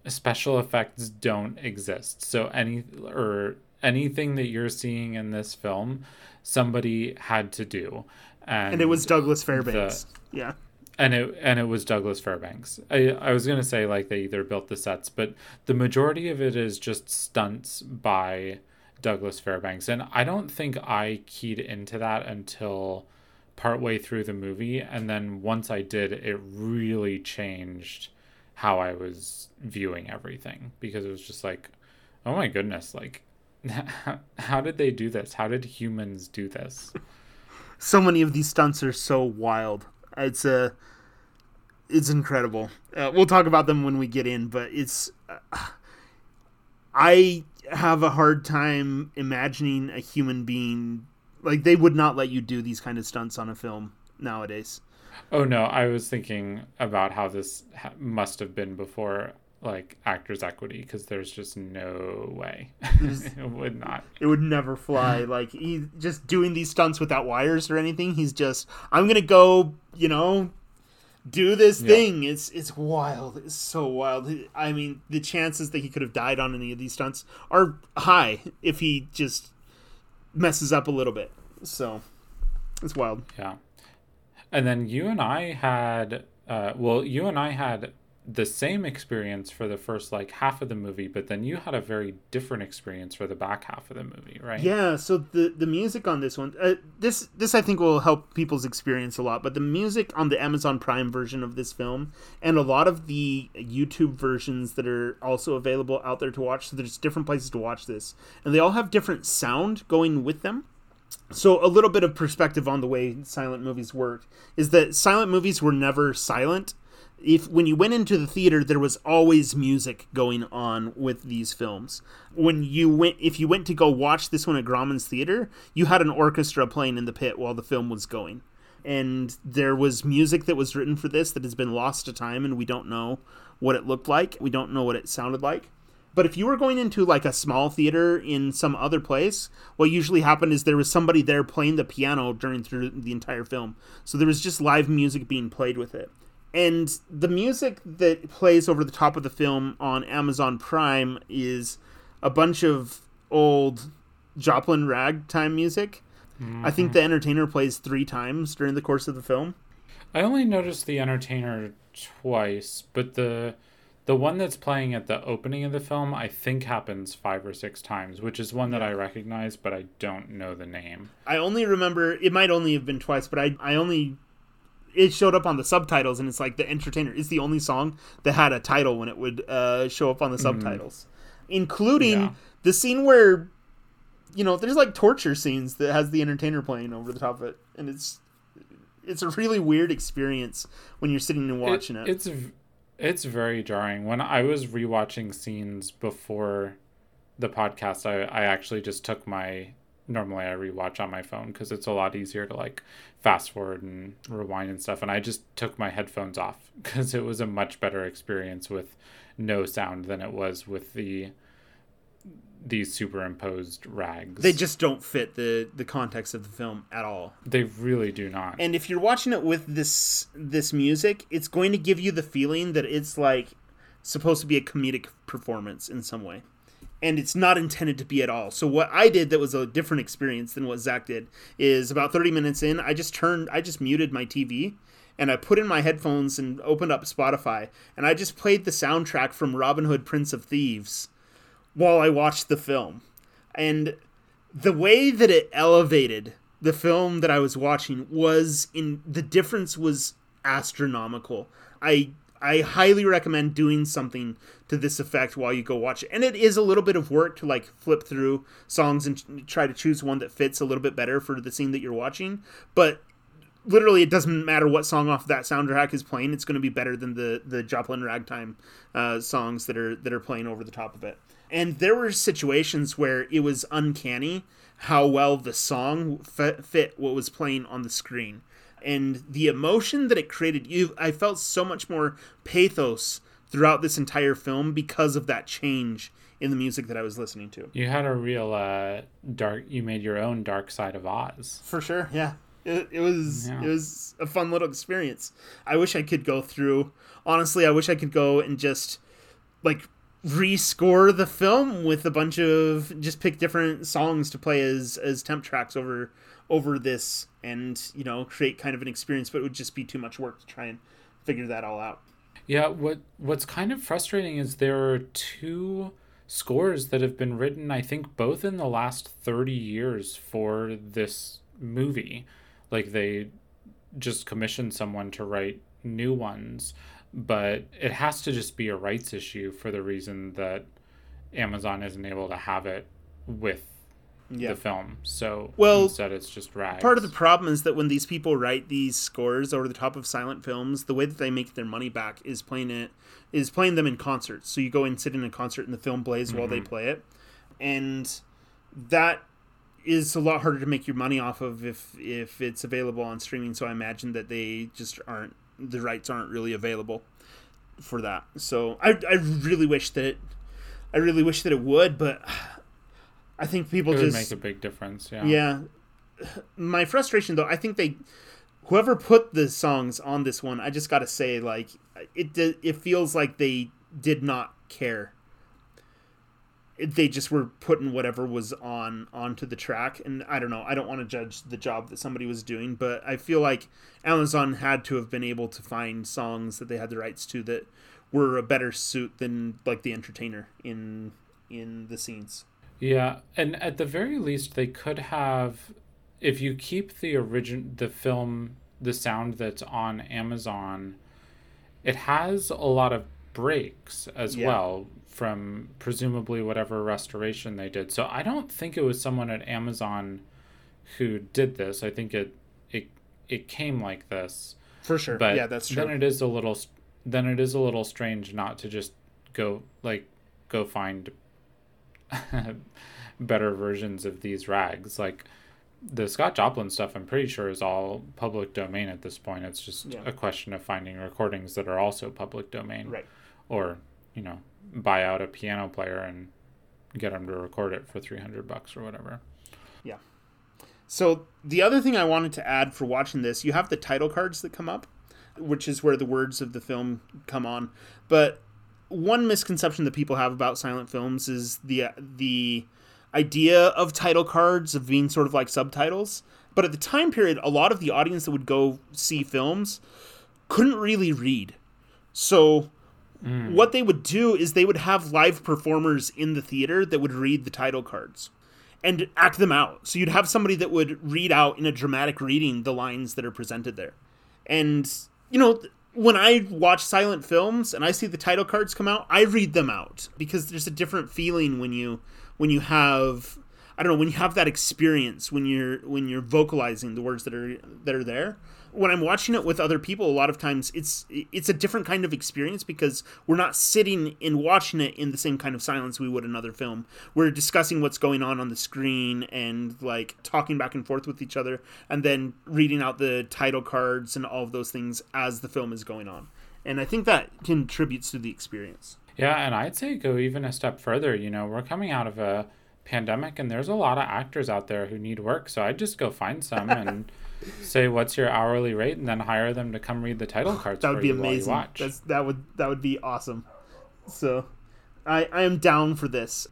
[SPEAKER 1] special effects don't exist. So any or anything that you're seeing in this film, somebody had to do. And,
[SPEAKER 2] and it was douglas fairbanks yeah
[SPEAKER 1] and it and it was Douglas Fairbanks. I I was gonna say like they either built the sets, but the majority of it is just stunts by Douglas Fairbanks, and I don't think I keyed into that until partway through the movie, and then once I did, it really changed how I was viewing everything because it was just like, oh my goodness, like. How did they do this? How did humans do this?
[SPEAKER 2] so many of these stunts are so wild it's a it's incredible. Uh, we'll talk about them when we get in but it's uh, i have a hard time imagining a human being like they would not let you do these kind of stunts on a film nowadays.
[SPEAKER 1] Oh no, I was thinking about how this ha- must have been before like actors equity because there's just no way. It would not.
[SPEAKER 2] it would never fly. Like he just doing these stunts without wires or anything he's just i'm gonna go you know do this
[SPEAKER 1] Yeah.
[SPEAKER 2] thing. It's it's wild. It's so wild. I mean the chances that he could have died on any of these stunts are high if he just messes up a little bit. So it's wild.
[SPEAKER 1] Yeah. And then you and I had uh well, you and I had the same experience for the first like half of the movie, but then you had a very different experience for the back half of the movie, right?
[SPEAKER 2] Yeah, so the the music on this one, uh, this this I think will help people's experience a lot. But the music on the Amazon Prime version of this film, and a lot of the YouTube versions that are also available out there to watch. So there's different places to watch this, and they all have different sound going with them. So a little bit of perspective on the way silent movies worked is that silent movies were never silent. If when you went into the theater, there was always music going on with these films. When you went, if you went to go watch this one at Grauman's Theater, you had an orchestra playing in the pit while the film was going, and there was music that was written for this that has been lost to time, and we don't know what it looked like. We don't know what it sounded like. But if you were going into like a small theater in some other place, what usually happened is there was somebody there playing the piano during through the entire film. So there was just live music being played with it. And the music that plays over the top of the film on Amazon Prime is a bunch of old Joplin ragtime music. I think the mm-hmm. entertainer plays three times during the course of the film.
[SPEAKER 1] I only noticed the entertainer twice, but the the one that's playing at the opening of the film I think happens 5 or 6 times, which is one that I recognize but I don't know the name.
[SPEAKER 2] I only remember it might only have been twice, but I I only it showed up on the subtitles and it's like the entertainer is the only song that had a title when it would uh, show up on the subtitles, including
[SPEAKER 1] Yeah.
[SPEAKER 2] the scene where you know there's like torture scenes that has the entertainer playing over the top of it, and it's it's a really weird experience when you're sitting and watching it.
[SPEAKER 1] It's it's very jarring. When I was rewatching scenes before the podcast, I I actually just took my normally I rewatch on my phone because it's a lot easier to like fast forward and rewind and stuff. And I just took my headphones off because it was a much better experience with no sound than it was with the these superimposed rags.
[SPEAKER 2] they just don't fit the the context of the film at all.
[SPEAKER 1] they really do not.
[SPEAKER 2] and if you're watching it with this this music it's going to give you the feeling that it's like supposed to be a comedic performance in some way and it's not intended to be at all. So what I did that was a different experience than what Zach did is about 30 minutes in, I just turned, I just muted my TV and I put in my headphones and opened up Spotify and I just played the soundtrack from Robin Hood Prince of Thieves while I watched the film. And the way that it elevated the film that I was watching was in the difference was astronomical. I I highly recommend doing something to this effect while you go watch it. And it is a little bit of work to like flip through songs and try to choose one that fits a little bit better for the scene that you're watching. But literally, it doesn't matter what song off that soundtrack is playing; it's going to be better than the the Joplin ragtime uh, songs that are that are playing over the top of it. And there were situations where it was uncanny how well the song fit what was playing on the screen and the emotion that it created you i felt so much more pathos throughout this entire film because of that change in the music that i was listening to.
[SPEAKER 1] You had a real uh dark you made your own dark side of oz.
[SPEAKER 2] For sure yeah. It, it was yeah. it was a fun little experience. I wish i could go through honestly i wish i could go and just like rescore the film with a bunch of just pick different songs to play as as temp tracks over over this and you know create kind of an experience but it would just be too much work to try and figure that all out.
[SPEAKER 1] Yeah what what's kind of frustrating is there are two scores that have been written i think both in the last 30 years for this movie. Like they just commissioned someone to write new ones but it has to just be a rights issue for the reason that amazon isn't able to have it with yeah. the film. So well, instead, it's just rags.
[SPEAKER 2] Part of the problem is that when these people write these scores over the top of silent films, the way that they make their money back is playing it is playing them in concerts. So you go and sit in a concert and the film plays mm-hmm. while they mm-hmm. play it, and that is a lot harder to make your money off of if if it's available on streaming. So I imagine that they just aren't the rights aren't really available for that. So I I really wish that It, I really wish that it would, but I think people
[SPEAKER 1] it
[SPEAKER 2] just
[SPEAKER 1] make a big difference. Yeah.
[SPEAKER 2] Yeah. My frustration though, I think they whoever put the songs on this one, I just got to say like it it feels like they did not care. they just were putting whatever was on onto the track and I don't know, I don't want to judge the job that somebody was doing, but I feel like Amazon had to have been able to find songs that they had the rights to that were a better suit than like the entertainer in in the scenes.
[SPEAKER 1] Yeah, and at the very least, they could have, if you keep the origin, the film, the sound that's on Amazon, it has a lot of breaks as yeah. well from presumably whatever restoration they did. So I don't think it was someone at Amazon who did this. I think it it it came like this.
[SPEAKER 2] For sure. But yeah, that's true.
[SPEAKER 1] Then it is a little then it is a little strange not to just go like go find better versions of these rags. Like the Scott Joplin stuff, I'm pretty sure is all public domain at this point. It's just yeah. a question of finding recordings that are also public domain,
[SPEAKER 2] right?
[SPEAKER 1] Or you know, buy out a piano player and get them to record it for three hundred bucks or whatever.
[SPEAKER 2] Yeah. So the other thing I wanted to add for watching this, you have the title cards that come up, which is where the words of the film come on, but one misconception that people have about silent films is the the idea of title cards of being sort of like subtitles. But at the time period, a lot of the audience that would go see films couldn't really read. So mm. what they would do is they would have live performers in the theater that would read the title cards and act them out. So you'd have somebody that would read out in a dramatic reading the lines that are presented there. And you know, when I watch silent films and I see the title cards come out, I read them out because there's a different feeling when you when you have I don't know when you have that experience when you're when you're vocalizing the words that are that are there when I'm watching it with other people, a lot of times it's it's a different kind of experience because we're not sitting and watching it in the same kind of silence we would another film. We're discussing what's going on on the screen and like talking back and forth with each other, and then reading out the title cards and all of those things as the film is going on. And I think that contributes to the experience.
[SPEAKER 1] Yeah, and I'd say go even a step further. You know, we're coming out of a pandemic, and there's a lot of actors out there who need work. So I'd just go find some and say what's your hourly rate and then hire them to come read the title cards
[SPEAKER 2] that would be amazing That's, that would that would be awesome so i i am down for this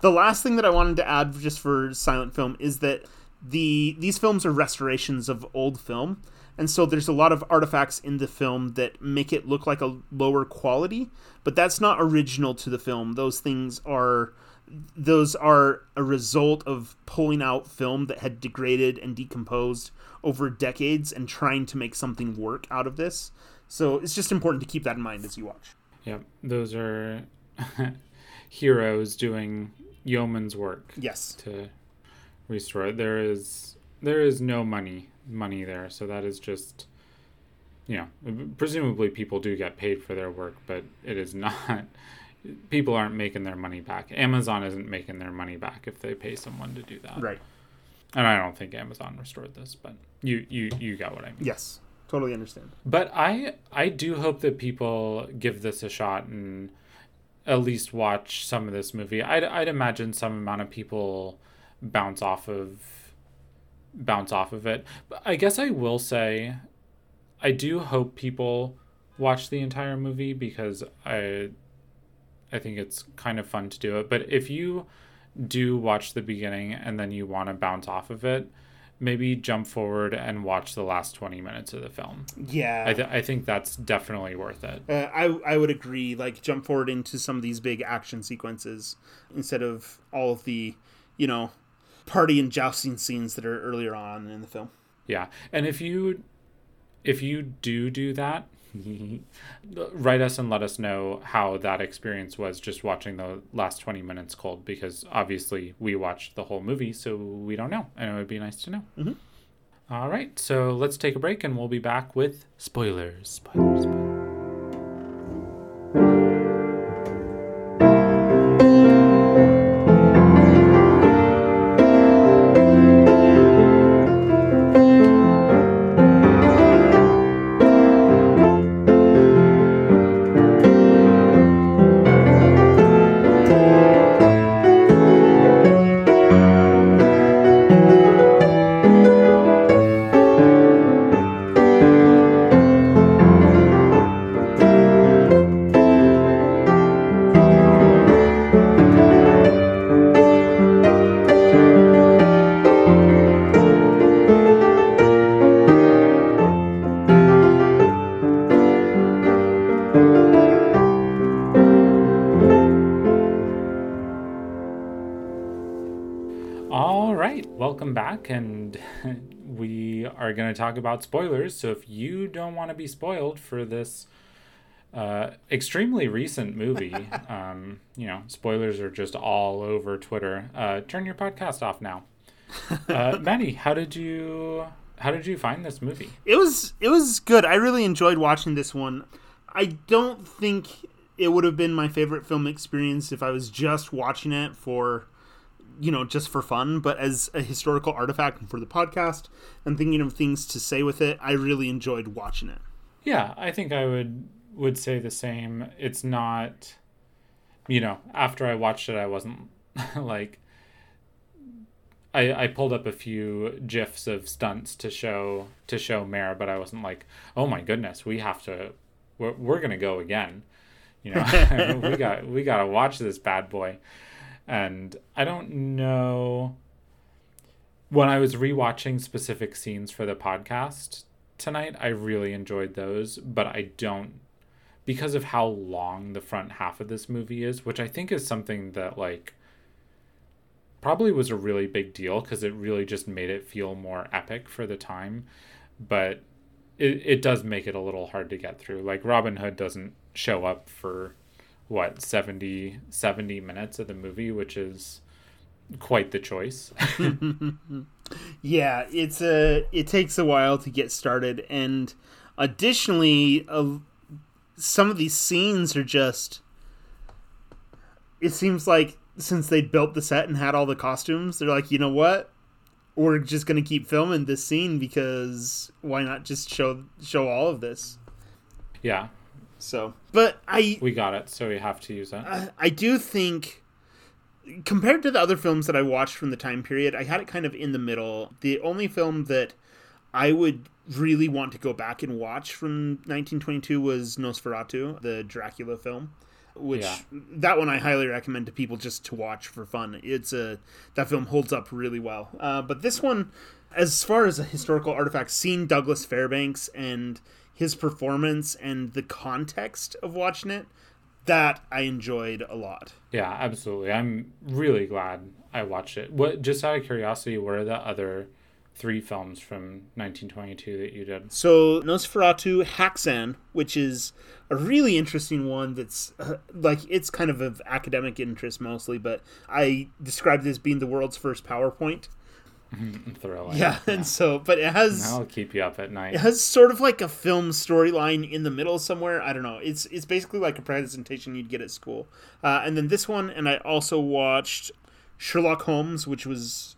[SPEAKER 2] The last thing that I wanted to add just for silent film is that the these films are restorations of old film. And so there's a lot of artifacts in the film that make it look like a lower quality, but that's not original to the film. Those things are those are a result of pulling out film that had degraded and decomposed over decades and trying to make something work out of this. So it's just important to keep that in mind as you watch.
[SPEAKER 1] Yep, those are heroes doing yeoman's work.
[SPEAKER 2] Yes.
[SPEAKER 1] To restore it. There is there is no money money there, so that is just you know, presumably people do get paid for their work, but it is not people aren't making their money back. Amazon isn't making their money back if they pay someone to do that.
[SPEAKER 2] Right.
[SPEAKER 1] And I don't think Amazon restored this, but you you you got what I mean.
[SPEAKER 2] Yes. Totally understand.
[SPEAKER 1] But I I do hope that people give this a shot and at least watch some of this movie. I'd I'd imagine some amount of people bounce off of bounce off of it. But I guess I will say I do hope people watch the entire movie because I I think it's kind of fun to do it. But if you do watch the beginning and then you want to bounce off of it, maybe jump forward and watch the last 20 minutes of the film.
[SPEAKER 2] Yeah.
[SPEAKER 1] I, th- I think that's definitely worth it.
[SPEAKER 2] Uh, I, I would agree. Like, jump forward into some of these big action sequences instead of all of the, you know, party and jousting scenes that are earlier on in the film.
[SPEAKER 1] Yeah. And if you if you do do that, write us and let us know how that experience was just watching the last 20 minutes cold because obviously we watched the whole movie so we don't know and it would be nice to know
[SPEAKER 2] mm-hmm.
[SPEAKER 1] All right so let's take a break and we'll be back with spoilers spoilers, spoilers. Going to talk about spoilers. So if you don't want to be spoiled for this uh, extremely recent movie, um, you know, spoilers are just all over Twitter. Uh, turn your podcast off now. Uh, Maddie, how did you how did you find this movie?
[SPEAKER 2] It was it was good. I really enjoyed watching this one. I don't think it would have been my favorite film experience if I was just watching it for you know, just for fun, but as a historical artifact for the podcast and thinking of things to say with it, I really enjoyed watching it.
[SPEAKER 1] Yeah, I think I would would say the same. It's not you know, after I watched it I wasn't like I, I pulled up a few gifs of stunts to show to show Mare, but I wasn't like, oh my goodness, we have to we're, we're gonna go again. You know, we got we gotta watch this bad boy. And I don't know when I was rewatching specific scenes for the podcast tonight, I really enjoyed those, but I don't because of how long the front half of this movie is, which I think is something that like probably was a really big deal because it really just made it feel more epic for the time. But it, it does make it a little hard to get through. Like Robin Hood doesn't show up for what 70 70 minutes of the movie which is quite the choice.
[SPEAKER 2] Yeah it's a it takes a while to get started and additionally uh, some of these scenes are just it seems like since they built the set and had all the costumes they're like you know what? We're just going to keep filming this scene because why not just show show all of this?
[SPEAKER 1] Yeah
[SPEAKER 2] so, but I
[SPEAKER 1] we got it, so we have to use it.
[SPEAKER 2] I, I do think compared to the other films that I watched from the time period, I had it kind of in the middle. The only film that I would really want to go back and watch from 1922 was Nosferatu, the Dracula film. which
[SPEAKER 1] Yeah.
[SPEAKER 2] that one I highly recommend to people just to watch for fun. It's a that film holds up really well. Uh, but this one, as far as a historical artifact, seeing Douglas Fairbanks and his performance and the context of watching it, that I enjoyed a lot.
[SPEAKER 1] Yeah, absolutely. I'm really glad I watched it. What just out of curiosity, what are the other three films from 1922 that you did?
[SPEAKER 2] So Nosferatu Haxan, which is a really interesting one that's uh, like it's kind of of academic interest mostly, but I described it as being the world's first PowerPoint.
[SPEAKER 1] Thrilling.
[SPEAKER 2] Yeah, and so but it has
[SPEAKER 1] That'll keep you up at night.
[SPEAKER 2] it has sort of like a film storyline in the middle somewhere. I don't know. It's it's basically like a presentation you'd get at school. Uh, and then this one, and I also watched Sherlock Holmes, which was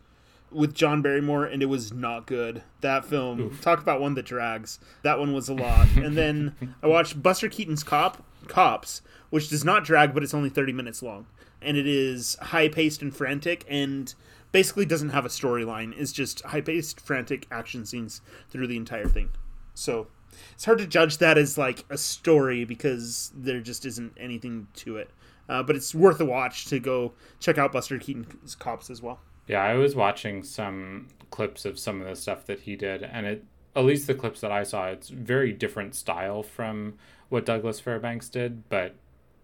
[SPEAKER 2] with John Barrymore, and it was not good. That film, talk about one that drags. That one was a lot. and then I watched Buster Keaton's Cop Cops, which does not drag, but it's only thirty minutes long, and it is high paced and frantic, and basically doesn't have a storyline. It's just high paced, frantic action scenes through the entire thing. So it's hard to judge that as like a story because there just isn't anything to it. Uh, but it's worth a watch to go check out Buster Keaton's Cops as well.
[SPEAKER 1] Yeah, I was watching some clips of some of the stuff that he did, and it at least the clips that I saw, it's very different style from what Douglas Fairbanks did, but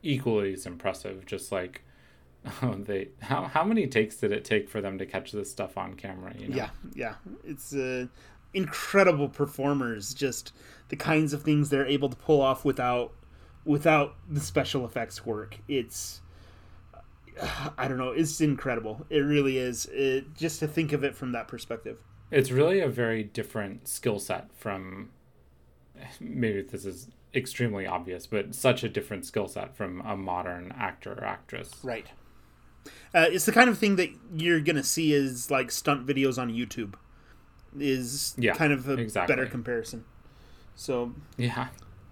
[SPEAKER 1] equally as impressive. Just like oh, they, how how many takes did it take for them to catch this stuff on camera? You know?
[SPEAKER 2] Yeah, yeah, it's uh, incredible performers. Just the kinds of things they're able to pull off without without the special effects work. It's I don't know. It's incredible. It really is. It, just to think of it from that perspective.
[SPEAKER 1] it's really a very different skill set from maybe this is extremely obvious, but such a different skill set from a modern actor or actress.
[SPEAKER 2] Right. Uh, it's the kind of thing that you're gonna see is like stunt videos on YouTube. Is
[SPEAKER 1] Yeah,
[SPEAKER 2] kind of a
[SPEAKER 1] exactly.
[SPEAKER 2] better comparison. So,
[SPEAKER 1] Yeah.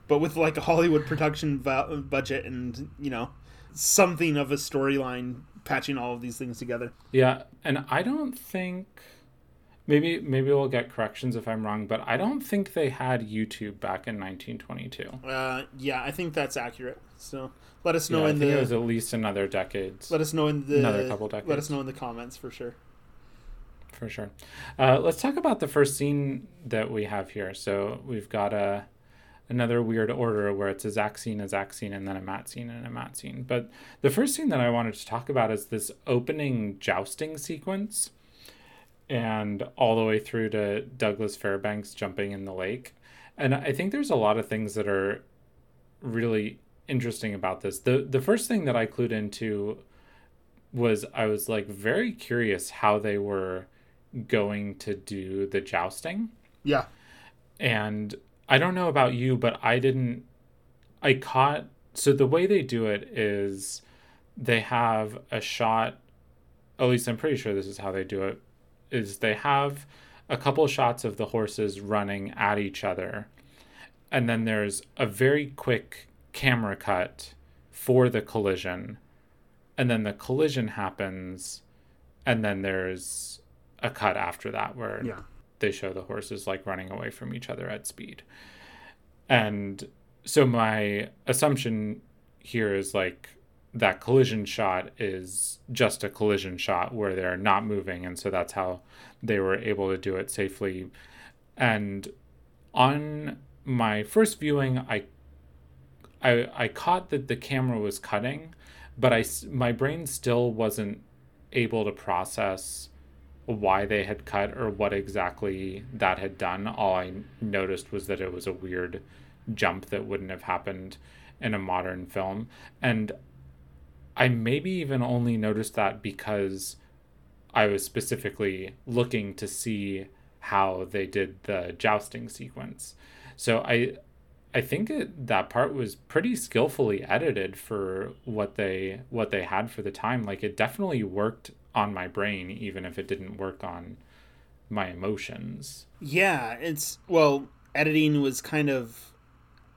[SPEAKER 2] but with like a Hollywood production budget and you know something of a storyline patching all of these things together.
[SPEAKER 1] Yeah, and I don't think maybe maybe we'll get corrections if I'm wrong, but I don't think they had YouTube back in 1922.
[SPEAKER 2] Uh, yeah, I think that's accurate. So let us know
[SPEAKER 1] Yeah, I
[SPEAKER 2] in
[SPEAKER 1] think
[SPEAKER 2] the
[SPEAKER 1] it was at least another decade
[SPEAKER 2] let us know in the
[SPEAKER 1] another couple decades.
[SPEAKER 2] let us know in the comments for sure.
[SPEAKER 1] for sure. Uh, let's talk about the first scene that we have here. So we've got a another weird order where it's a Zack scene, a Zack scene, and then a Matt scene and a Matt scene. But the first scene that I wanted to talk about is this opening jousting sequence, and all the way through to Douglas Fairbanks jumping in the lake. And I think there's a lot of things that are really interesting about this. The the first thing that I clued into was I was like very curious how they were going to do the jousting.
[SPEAKER 2] Yeah.
[SPEAKER 1] And I don't know about you, but I didn't I caught so the way they do it is they have a shot at least I'm pretty sure this is how they do it is they have a couple shots of the horses running at each other. And then there's a very quick camera cut for the collision. And then the collision happens. And then there's a cut after that where
[SPEAKER 2] Yeah.
[SPEAKER 1] they show the horses like running away from each other at speed. And so my assumption here is like that collision shot is just a collision shot where they're not moving and so that's how they were able to do it safely. And on my first viewing i i i caught that the camera was cutting but i my brain still wasn't able to process why they had cut or what exactly that had done. All i noticed was that it was a weird jump that wouldn't have happened in a modern film. And i maybe even only noticed that because i was specifically looking to see how they did the jousting sequence. So i i think it, that part was pretty skillfully edited for what they what they had for the time. Like it definitely worked on my brain even if it didn't work on my emotions.
[SPEAKER 2] Yeah, it's well, editing was kind of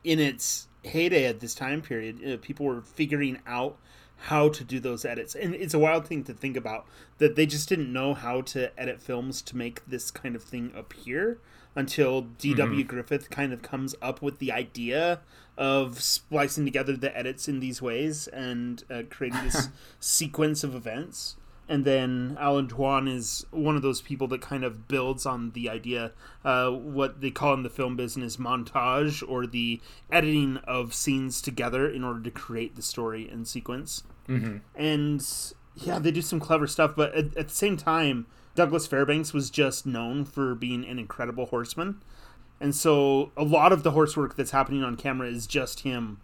[SPEAKER 2] in its heyday at this time period. Uh, people were figuring out how to do those edits. And it's a wild thing to think about that they just didn't know how to edit films to make this kind of thing appear until D.W. Mm-hmm. Griffith kind of comes up with the idea of splicing together the edits in these ways and uh, creating this sequence of events. And then Allan Dwan is one of those people that kind of builds on the idea, uh, what they call in the film business montage, or the editing of scenes together in order to create the story and sequence. Mm-hmm. And yeah, they do some clever stuff, but at, at the same time, Douglas Fairbanks was just known for being an incredible horseman. And so a lot of the horse work that's happening on camera is just him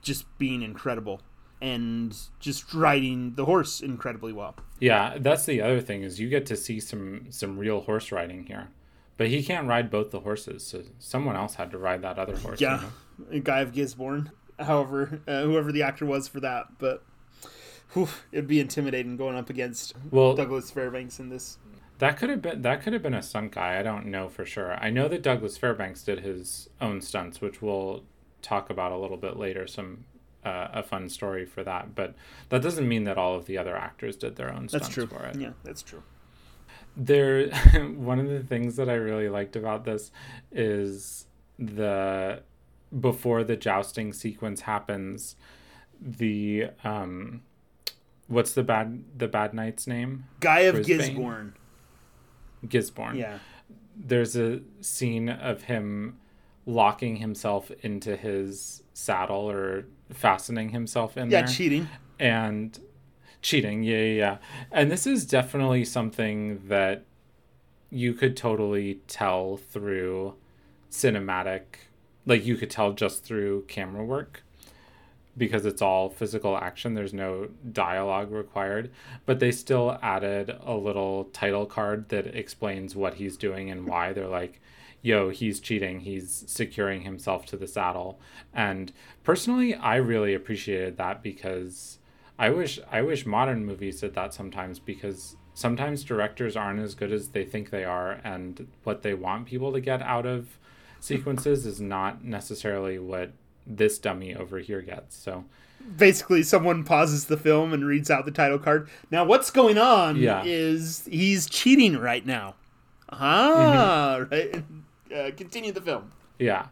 [SPEAKER 2] just being incredible and just riding the horse incredibly well.
[SPEAKER 1] Yeah, that's the other thing is you get to see some some real horse riding here. But he can't ride both the horses, so someone else had to ride that other horse.
[SPEAKER 2] Yeah, you know? Guy of Gisborne. However, uh, whoever the actor was for that, but whew, it'd be intimidating going up against well, Douglas Fairbanks in this.
[SPEAKER 1] That could have been that could have been a stunt guy. I don't know for sure. I know that Douglas Fairbanks did his own stunts, which we'll talk about a little bit later. Some uh, a fun story for that. But that doesn't mean that all of the other actors did their own stunts
[SPEAKER 2] that's true.
[SPEAKER 1] for it.
[SPEAKER 2] Yeah, that's true.
[SPEAKER 1] There, one of the things that I really liked about this is the before the jousting sequence happens, the um, what's the bad the bad knight's name?
[SPEAKER 2] Guy of Brisbane? Gisborne.
[SPEAKER 1] Gisborne.
[SPEAKER 2] Yeah.
[SPEAKER 1] There's a scene of him locking himself into his saddle or fastening himself in
[SPEAKER 2] yeah,
[SPEAKER 1] there.
[SPEAKER 2] Yeah, cheating.
[SPEAKER 1] And cheating, yeah, yeah, yeah. And this is definitely something that you could totally tell through cinematic, like you could tell just through camera work because it's all physical action. There's no dialogue required, but they still added a little title card that explains what he's doing and why. They're like, yo, he's cheating. He's securing himself to the saddle. And personally, I really appreciated that because I wish I wish modern movies did that sometimes because sometimes directors aren't as good as they think they are and what they want people to get out of sequences is not necessarily what this dummy over here gets. So
[SPEAKER 2] basically someone pauses the film and reads out the title card. Now what's going on yeah. is he's cheating right now. Ah, mm-hmm. right uh, continue the film.
[SPEAKER 1] Yeah,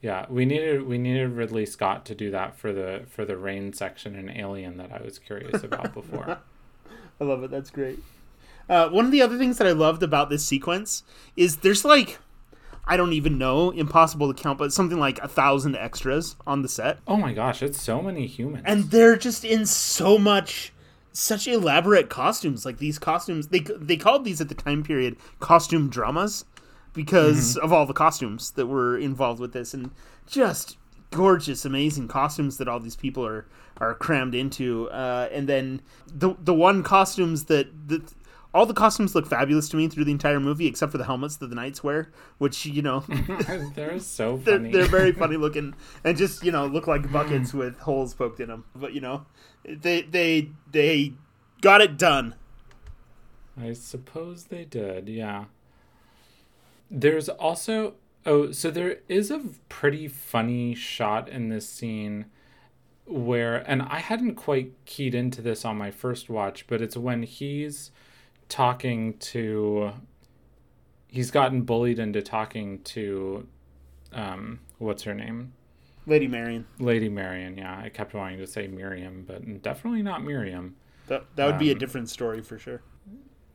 [SPEAKER 1] yeah. We needed we needed Ridley Scott to do that for the for the rain section in Alien that I was curious about before.
[SPEAKER 2] I love it. That's great. Uh, one of the other things that I loved about this sequence is there's like I don't even know, impossible to count, but something like a thousand extras on the set.
[SPEAKER 1] Oh my gosh, it's so many humans,
[SPEAKER 2] and they're just in so much such elaborate costumes. Like these costumes, they they called these at the time period costume dramas because mm-hmm. of all the costumes that were involved with this and just gorgeous amazing costumes that all these people are are crammed into uh, and then the the one costumes that that all the costumes look fabulous to me through the entire movie except for the helmets that the knights wear which you know
[SPEAKER 1] they're so
[SPEAKER 2] funny. they're, they're very funny looking and just you know look like buckets with holes poked in them but you know they they they got it done.
[SPEAKER 1] I suppose they did yeah there's also oh, so there is a pretty funny shot in this scene where and I hadn't quite keyed into this on my first watch, but it's when he's talking to he's gotten bullied into talking to um what's her name?
[SPEAKER 2] Lady Marion.
[SPEAKER 1] Lady Marion, yeah. I kept wanting to say Miriam, but definitely not Miriam.
[SPEAKER 2] That that would um, be a um, different story for sure.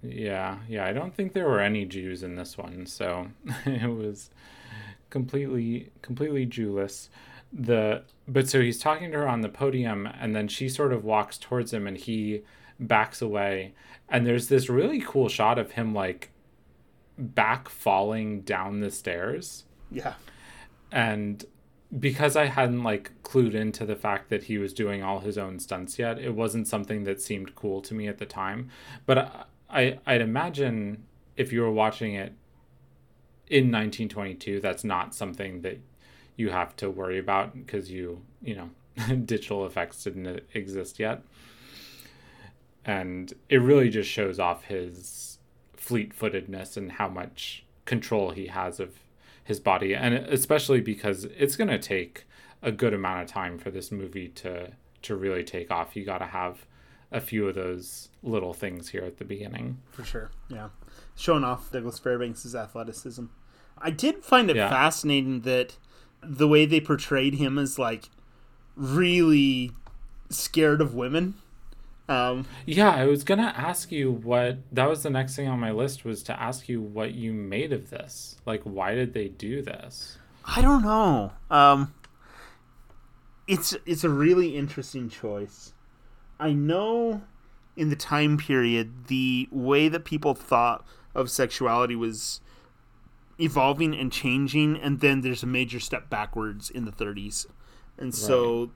[SPEAKER 1] Yeah, yeah. I don't think there were any Jews in this one, so it was completely completely Jewless. The but so he's talking to her on the podium, and then she sort of walks towards him, and he backs away, and there's this really cool shot of him like back falling down the stairs.
[SPEAKER 2] Yeah,
[SPEAKER 1] and because I hadn't like clued into the fact that he was doing all his own stunts yet, it wasn't something that seemed cool to me at the time. But uh, I I'd imagine if you were watching it in 1922, that's not something that you have to worry about because you you know digital effects didn't exist yet, and it really just shows off his fleet-footedness and how much control he has of his body, and especially because it's going to take a good amount of time for this movie to to really take off, you got to have a few of those little things here at the beginning.
[SPEAKER 2] For sure. Yeah. Showing off Douglas Fairbanks' athleticism. I did find it yeah. fascinating that the way they portrayed him as like really scared of women. Um,
[SPEAKER 1] yeah, I was gonna ask you what that was the next thing on my list was to ask you what you made of this. Like, why did they do this?
[SPEAKER 2] I don't know. Um, it's it's a really interesting choice. I know in the time period the way that people thought of sexuality was evolving and changing, and then there's a major step backwards in the 30s, and right. so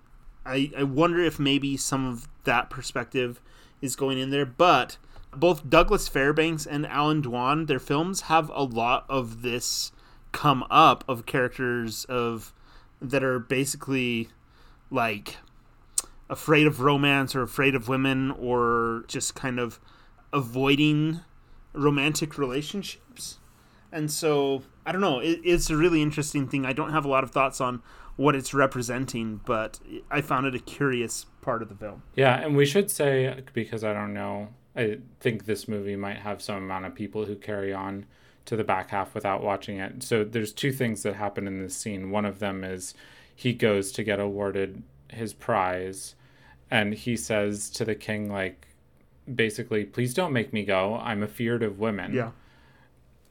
[SPEAKER 2] I I wonder if maybe some of that perspective is going in there, but both Douglas Fairbanks and Allan Dwan, their films have a lot of this come up of characters of that are basically like afraid of romance or afraid of women or just kind of avoiding romantic relationships. And so I don't know. It, it's a really interesting thing. I don't have a lot of thoughts on what it's representing, but I found it a curious part of the film.
[SPEAKER 1] Yeah, and we should say because I don't know, I think this movie might have some amount of people who carry on to the back half without watching it. So there's two things that happen in this scene. One of them is he goes to get awarded his prize and he says to the king like basically please don't make me go. I'm afeared of women.
[SPEAKER 2] Yeah.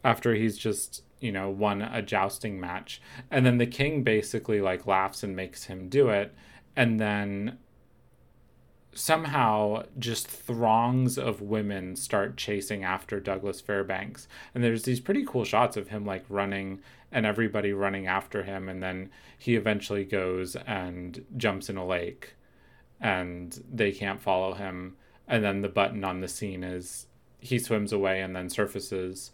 [SPEAKER 1] After he's just you know won a jousting match. And then the king basically like laughs and makes him do it. And then somehow just throngs of women start chasing after Douglas Fairbanks. And there's these pretty cool shots of him like running and everybody running after him. And then he eventually goes and jumps in a lake and they can't follow him. And then the button on the scene is he swims away and then surfaces.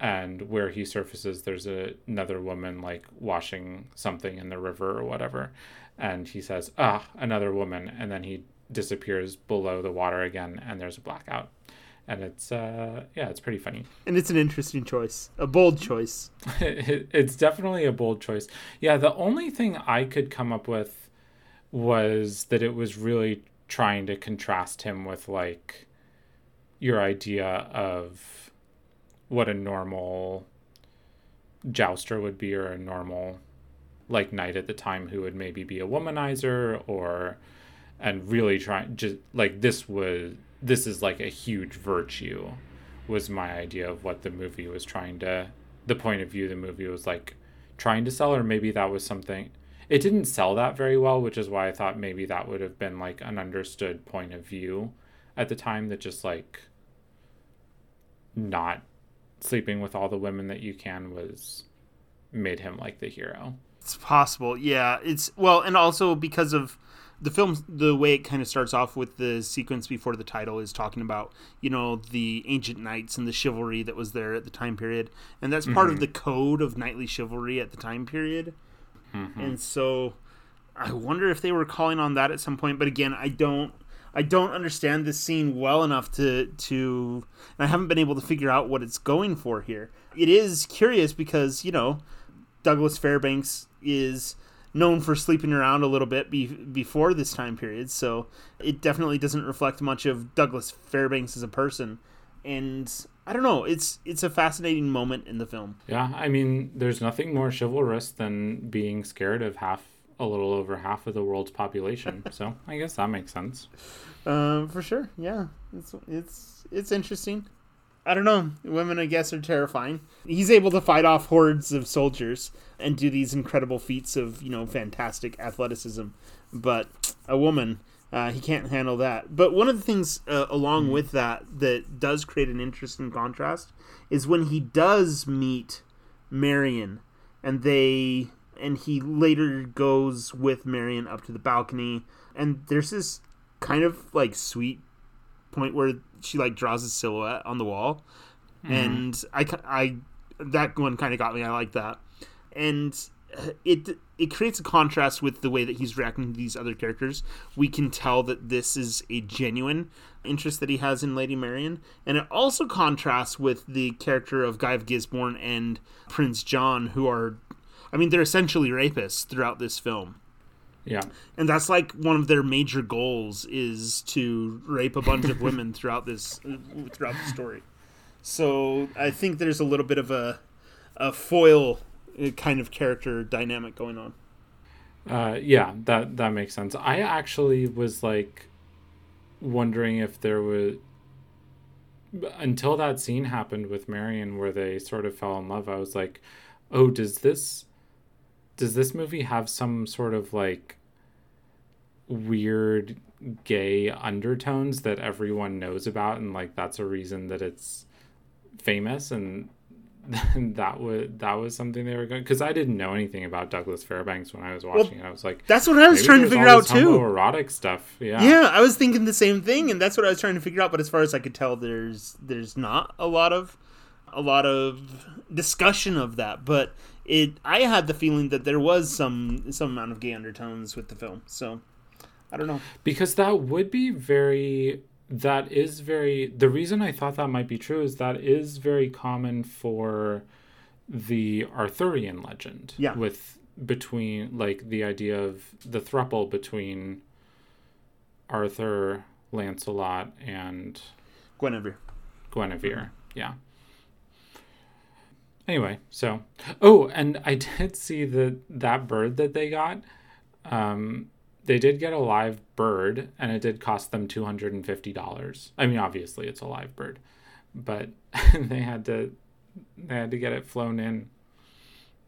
[SPEAKER 1] And where he surfaces, there's a, another woman like washing something in the river or whatever. And he says, Ah, another woman. And then he disappears below the water again and there's a blackout and it's uh yeah it's pretty funny
[SPEAKER 2] and it's an interesting choice a bold choice
[SPEAKER 1] it's definitely a bold choice yeah the only thing i could come up with was that it was really trying to contrast him with like your idea of what a normal jouster would be or a normal like knight at the time who would maybe be a womanizer or and really trying just like this was this is like a huge virtue was my idea of what the movie was trying to the point of view the movie was like trying to sell or maybe that was something it didn't sell that very well which is why i thought maybe that would have been like an understood point of view at the time that just like not sleeping with all the women that you can was made him like the hero.
[SPEAKER 2] It's possible. Yeah it's well and also because of the film the way it kind of starts off with the sequence before the title is talking about you know the ancient knights and the chivalry that was there at the time period. And that's part mm-hmm. of the code of knightly chivalry at the time period mm-hmm. and so i wonder if they were calling on that at some point but again i don't i don't understand this scene well enough to to i haven't been able to figure out what it's going for here it is curious because you know douglas fairbanks is known for sleeping around a little bit be- before this time period, so it definitely doesn't reflect much of Douglas Fairbanks as a person. And I don't know, it's it's a fascinating moment in the film.
[SPEAKER 1] Yeah, I mean, there's nothing more chivalrous than being scared of half a little over half of the world's population. so I guess that makes sense.
[SPEAKER 2] Um, for sure, yeah, it's it's it's interesting. I don't know. Women, I guess, are terrifying. He's able to fight off hordes of soldiers and do these incredible feats of, you know, fantastic athleticism. But a woman, uh, he can't handle that. But one of the things uh, along mm-hmm. with that that does create an interesting contrast is when he does meet Marion, and they and he later goes with Marion up to the balcony, and there's this kind of like sweet point where she like draws a silhouette on the wall, mm. and I, I that one kind of got me. I like that, and it it creates a contrast with the way that he's reacting to these other characters. We can tell that this is a genuine interest that he has in Lady Marion, and it also contrasts with the character of Guy of Gisborne and Prince John, who are, I mean, they're essentially rapists throughout this film.
[SPEAKER 1] Yeah.
[SPEAKER 2] and that's like one of their major goals is to rape a bunch of women throughout this throughout the story. So I think there's a little bit of a a foil kind of character dynamic going on.
[SPEAKER 1] Uh, yeah, that that makes sense. I actually was like wondering if there was until that scene happened with Marion where they sort of fell in love. I was like, "Oh, does this does this movie have some sort of like weird gay undertones that everyone knows about and like that's a reason that it's famous and that was that was something they were going because I didn't know anything about Douglas Fairbanks when I was watching it. I was like,
[SPEAKER 2] That's what I was trying to figure out too.
[SPEAKER 1] Erotic stuff, yeah.
[SPEAKER 2] Yeah, I was thinking the same thing, and that's what I was trying to figure out. But as far as I could tell, there's there's not a lot of a lot of discussion of that. But it, I had the feeling that there was some some amount of gay undertones with the film. So I don't know.
[SPEAKER 1] because that would be very that is very the reason i thought that might be true is that is very common for the arthurian legend
[SPEAKER 2] Yeah.
[SPEAKER 1] with between like the idea of the thruple between arthur lancelot and
[SPEAKER 2] Guinevere.
[SPEAKER 1] Guinevere. Yeah. Anyway, so oh, and I did see that that bird that they got. Um, they did get a live bird, and it did cost them two hundred and fifty dollars. I mean, obviously it's a live bird, but they had to they had to get it flown in.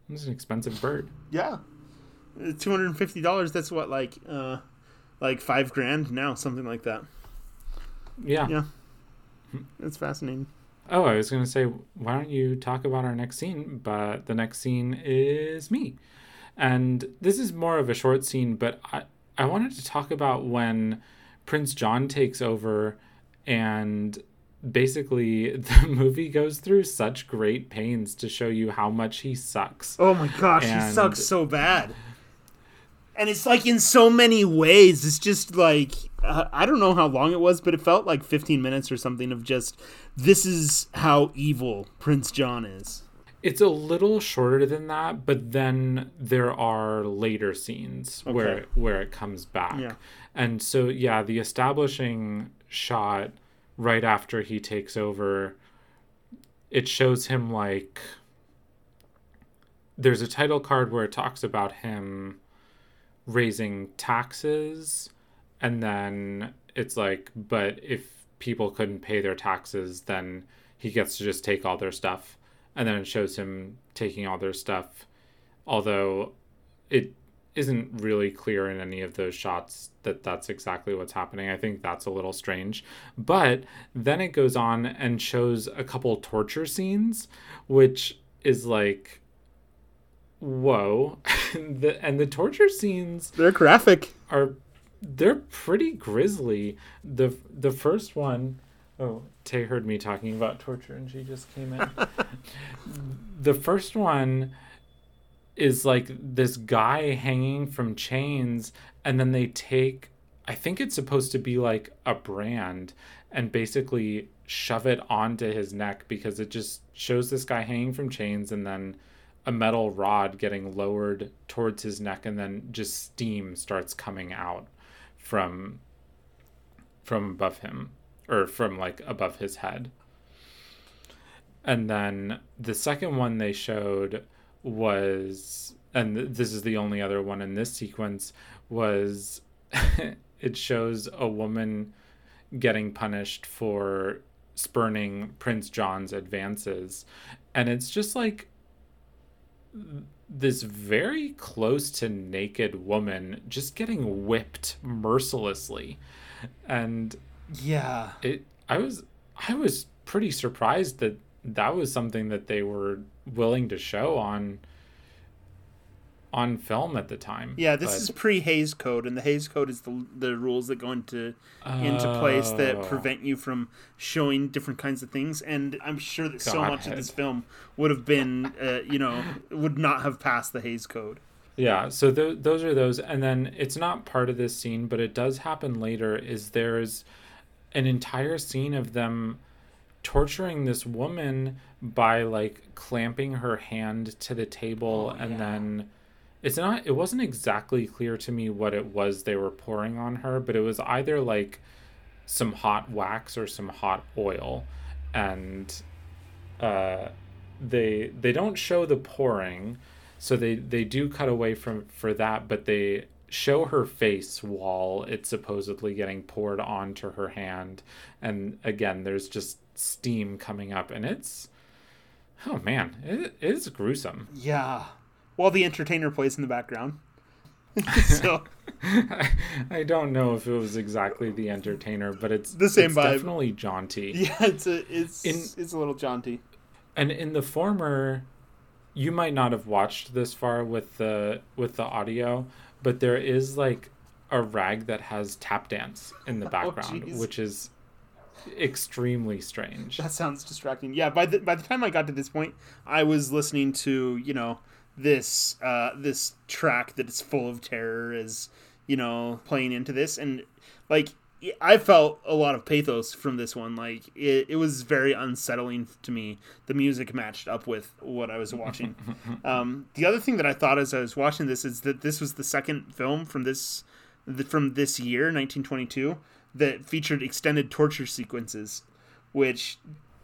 [SPEAKER 1] It was an expensive bird.
[SPEAKER 2] Yeah, two hundred and fifty dollars. That's what like uh, like five grand now, something like that.
[SPEAKER 1] Yeah.
[SPEAKER 2] Yeah, it's fascinating.
[SPEAKER 1] Oh, I was going to say, why don't you talk about our next scene? But the next scene is me. And this is more of a short scene, but I, I wanted to talk about when Prince John takes over and basically the movie goes through such great pains to show you how much he sucks.
[SPEAKER 2] Oh my gosh, he sucks so bad. And it's like in so many ways. It's just like uh, I don't know how long it was, but it felt like 15 minutes or something of just this is how evil Prince John is.
[SPEAKER 1] It's a little shorter than that, but then there are later scenes where where it comes back.
[SPEAKER 2] Yeah.
[SPEAKER 1] And so yeah, the establishing shot right after he takes over it shows him like there's a title card where it talks about him raising taxes and then it's like but if people couldn't pay their taxes then he gets to just take all their stuff and then it shows him taking all their stuff although it isn't really clear in any of those shots that that's exactly what's happening i think that's a little strange but then it goes on and shows a couple torture scenes which is like whoa the, and the torture scenes
[SPEAKER 2] They're graphic.
[SPEAKER 1] are they're pretty grisly. The the first one oh Tay heard me talking about torture and she just came in. the first one is like this guy hanging from chains and then they take I think it's supposed to be like a brand and basically shove it onto his neck because it just shows this guy hanging from chains and then a metal rod getting lowered towards his neck and then just steam starts coming out from from above him or from like above his head. And then the second one they showed was and th- this is the only other one in this sequence was it shows a woman getting punished for spurning Prince John's advances. And it's just like this very close to naked woman just getting whipped mercilessly. And
[SPEAKER 2] Yeah.
[SPEAKER 1] it i was i was pretty surprised that that was something that they were willing to show on on film at the time
[SPEAKER 2] Yeah, this
[SPEAKER 1] But-
[SPEAKER 2] is pre Hays Code, and the Hays Code is the the rules that go into into place that
[SPEAKER 1] Oh.
[SPEAKER 2] prevent you from showing different kinds of things. And I'm sure that so much of this film would have been, uh, you know, would not have passed the Hays Code.
[SPEAKER 1] Yeah, so th- those are those, and then it's not part of this scene, but it does happen later. Is there's an entire scene of them torturing this woman by like clamping her hand to the table
[SPEAKER 2] Oh,
[SPEAKER 1] and
[SPEAKER 2] yeah.
[SPEAKER 1] then it's not it wasn't exactly clear to me what it was they were pouring on her, but it was either like some hot wax or some hot oil and uh they they don't show the pouring so they they do cut away from for that but they show her face while it's supposedly getting poured onto her hand and again there's just steam coming up and it's oh man it, it is gruesome
[SPEAKER 2] Yeah. While the entertainer plays in the background. so
[SPEAKER 1] I, I don't know if it was exactly the entertainer but it's
[SPEAKER 2] The same
[SPEAKER 1] it's
[SPEAKER 2] vibe.
[SPEAKER 1] definitely jaunty
[SPEAKER 2] yeah, it's a it's
[SPEAKER 1] In-
[SPEAKER 2] it's a little jaunty.
[SPEAKER 1] and in the former you might not have watched this far with the with the audio but there is like a rag that has tap dance in the background
[SPEAKER 2] jeez.
[SPEAKER 1] which is extremely strange
[SPEAKER 2] That sounds distracting. Yeah, by the by the time I got to this point, I was listening to you know this uh, this track that is full of terror is you know playing into this, and like I felt a lot of pathos from this one. Like it, it was very unsettling to me. The music matched up with what I was watching. um, the other thing that I thought as I was watching this is that this was the second film from this the, from this year, 1922, that featured extended torture sequences, which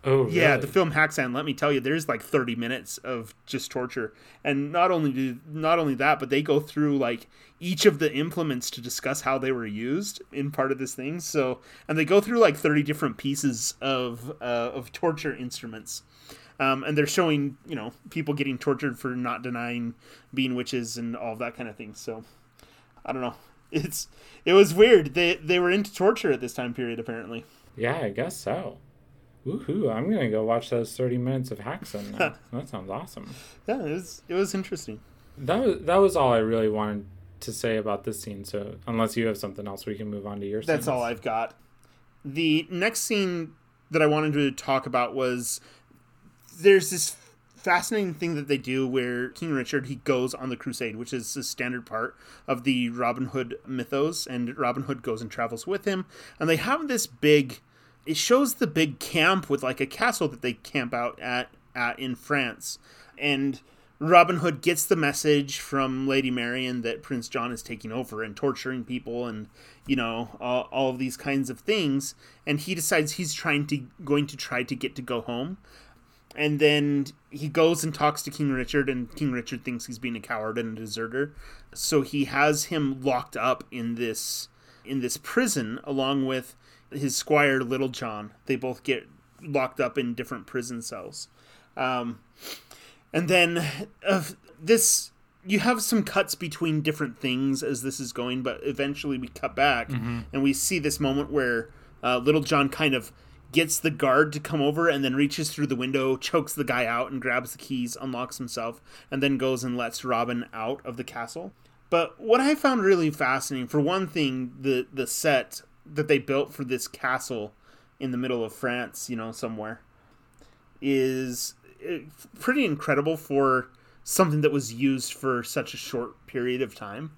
[SPEAKER 1] oh really?
[SPEAKER 2] yeah, the film Haxan. Let me tell you, there's like 30 minutes of just torture, and not only do not only that, but they go through like each of the implements to discuss how they were used in part of this thing. So, and they go through like 30 different pieces of uh, of torture instruments. Um, and they're showing, you know, people getting tortured for not denying being witches and all that kind of thing. So, I don't know. It's it was weird. They they were into torture at this time period apparently.
[SPEAKER 1] yeah i guess so Woohoo, I'm gonna go watch those 30 minutes of Haxan that sounds awesome.
[SPEAKER 2] Yeah, it was it was interesting.
[SPEAKER 1] That was that was all I really wanted to say about this scene. So unless you have something else, we can move on to your. Scene.
[SPEAKER 2] That's
[SPEAKER 1] scenes.
[SPEAKER 2] all I've got. The next scene that I wanted to talk about was there's this fascinating thing that they do where King Richard he goes on the crusade, which is a standard part of the Robin Hood mythos, and Robin Hood goes and travels with him, and they have this big. It shows the big camp with like a castle that they camp out at at in France, and Robin Hood gets the message from Lady Marian that Prince John is taking over and torturing people and you know all, all of these kinds of things. And he decides he's trying to going to try to get to go home. And then he goes and talks to King Richard and King Richard thinks he's being a coward and a deserter. So he has him locked up in this in this prison along with his squire Little John they both get locked up in different prison cells. Um, and then uh, this you have some cuts between different things as this is going but eventually we cut back and we see this moment where uh, little john kind of gets the guard to come over and then reaches through the window chokes the guy out and grabs the keys unlocks himself and then goes and lets robin out of the castle. But what i found really fascinating for one thing the the set that they built for this castle in the middle of france you know somewhere is uh, pretty incredible for something that was used for such a short period of time.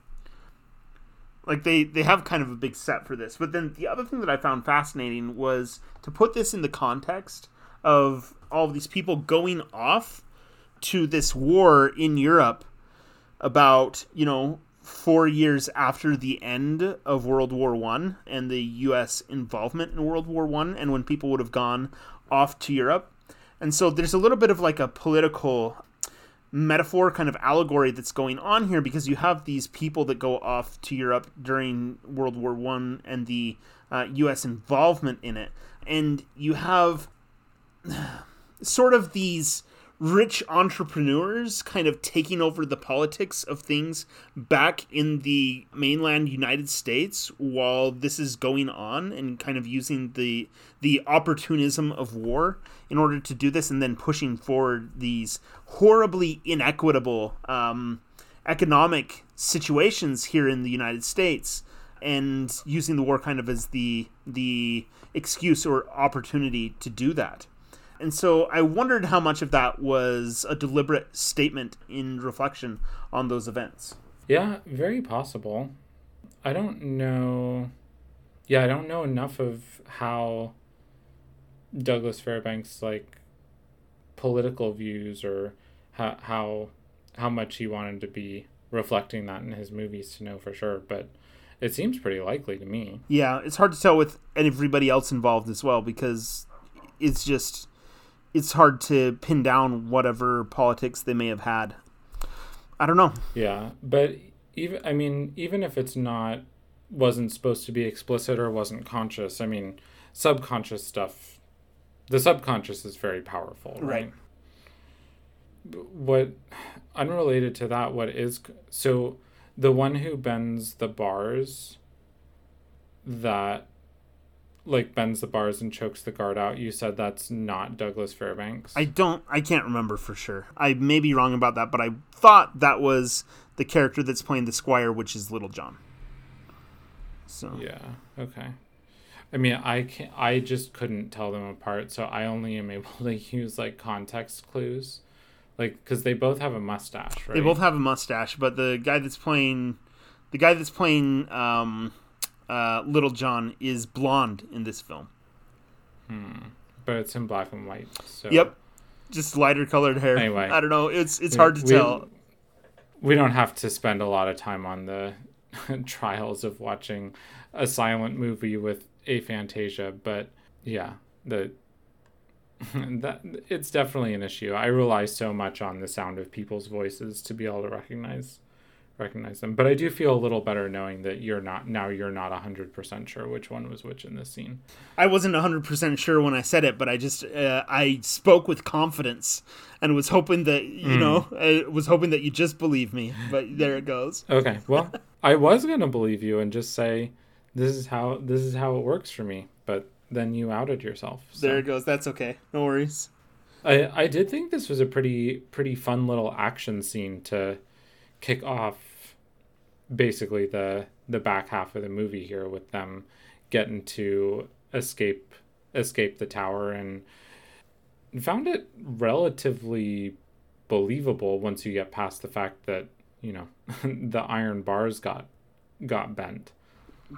[SPEAKER 2] Like they they have kind of a big set for this. But then the other thing that I found fascinating was to put this in the context of all of these people going off to this war in Europe about, you know, 4 years after the end of World War 1 and the US involvement in World War 1 and when people would have gone off to Europe. And so there's a little bit of like a political metaphor kind of allegory that's going on here because you have these people that go off to Europe during World War One and the uh, U.S. involvement in it, and you have sort of these rich entrepreneurs kind of taking over the politics of things back in the mainland United States while this is going on and kind of using the the opportunism of war in order to do this and then pushing forward these horribly inequitable um, economic situations here in the United States and using the war kind of as the the excuse or opportunity to do that. And so I wondered how much of that was a deliberate statement in reflection on those events.
[SPEAKER 1] Yeah, very possible. I don't know. Yeah, I don't know enough of how Douglas Fairbanks like political views or how how how much he wanted to be reflecting that in his movies to know for sure, but it seems pretty likely to me.
[SPEAKER 2] Yeah, it's hard to tell with everybody else involved as well because it's just it's hard to pin down whatever politics they may have had. I don't know.
[SPEAKER 1] Yeah, but even I mean, even if it's not wasn't supposed to be explicit or wasn't conscious, I mean, subconscious stuff. The subconscious is very powerful, right? right. What unrelated to that? What is so? The one who bends the bars that like bends the bars and chokes the guard out. You said that's not Douglas Fairbanks.
[SPEAKER 2] I don't. I can't remember for sure. I may be wrong about that, but I thought that was the character that's playing the squire, which is Little John.
[SPEAKER 1] So yeah, okay. I mean, I can not I just couldn't tell them apart, so I only am able to use like context clues, like because they both have a mustache, right?
[SPEAKER 2] They both have a mustache, but the guy that's playing, the guy that's playing um, uh, Little John is blonde in this film.
[SPEAKER 1] Hmm. But it's in black and white. So.
[SPEAKER 2] Yep. Just lighter colored hair. Anyway, I don't know. It's it's we, hard to
[SPEAKER 1] we,
[SPEAKER 2] tell.
[SPEAKER 1] We don't have to spend a lot of time on the trials of watching a silent movie with aphantasia, but yeah, the that it's definitely an issue. I rely so much on the sound of people's voices to be able to recognize recognize them. But I do feel a little better knowing that you're not now you're not 100% sure which one was which in this scene.
[SPEAKER 2] I wasn't 100% sure when I said it, but I just uh, I spoke with confidence and was hoping that you mm. know, I was hoping that you just believe me, but there it goes.
[SPEAKER 1] Okay. Well, I was going to believe you and just say this is how this is how it works for me, but then you outed yourself.
[SPEAKER 2] So. There it goes. That's okay. No worries.
[SPEAKER 1] I I did think this was a pretty pretty fun little action scene to kick off basically the the back half of the movie here with them getting to escape escape the tower and found it relatively believable once you get past the fact that you know the iron bars got got bent.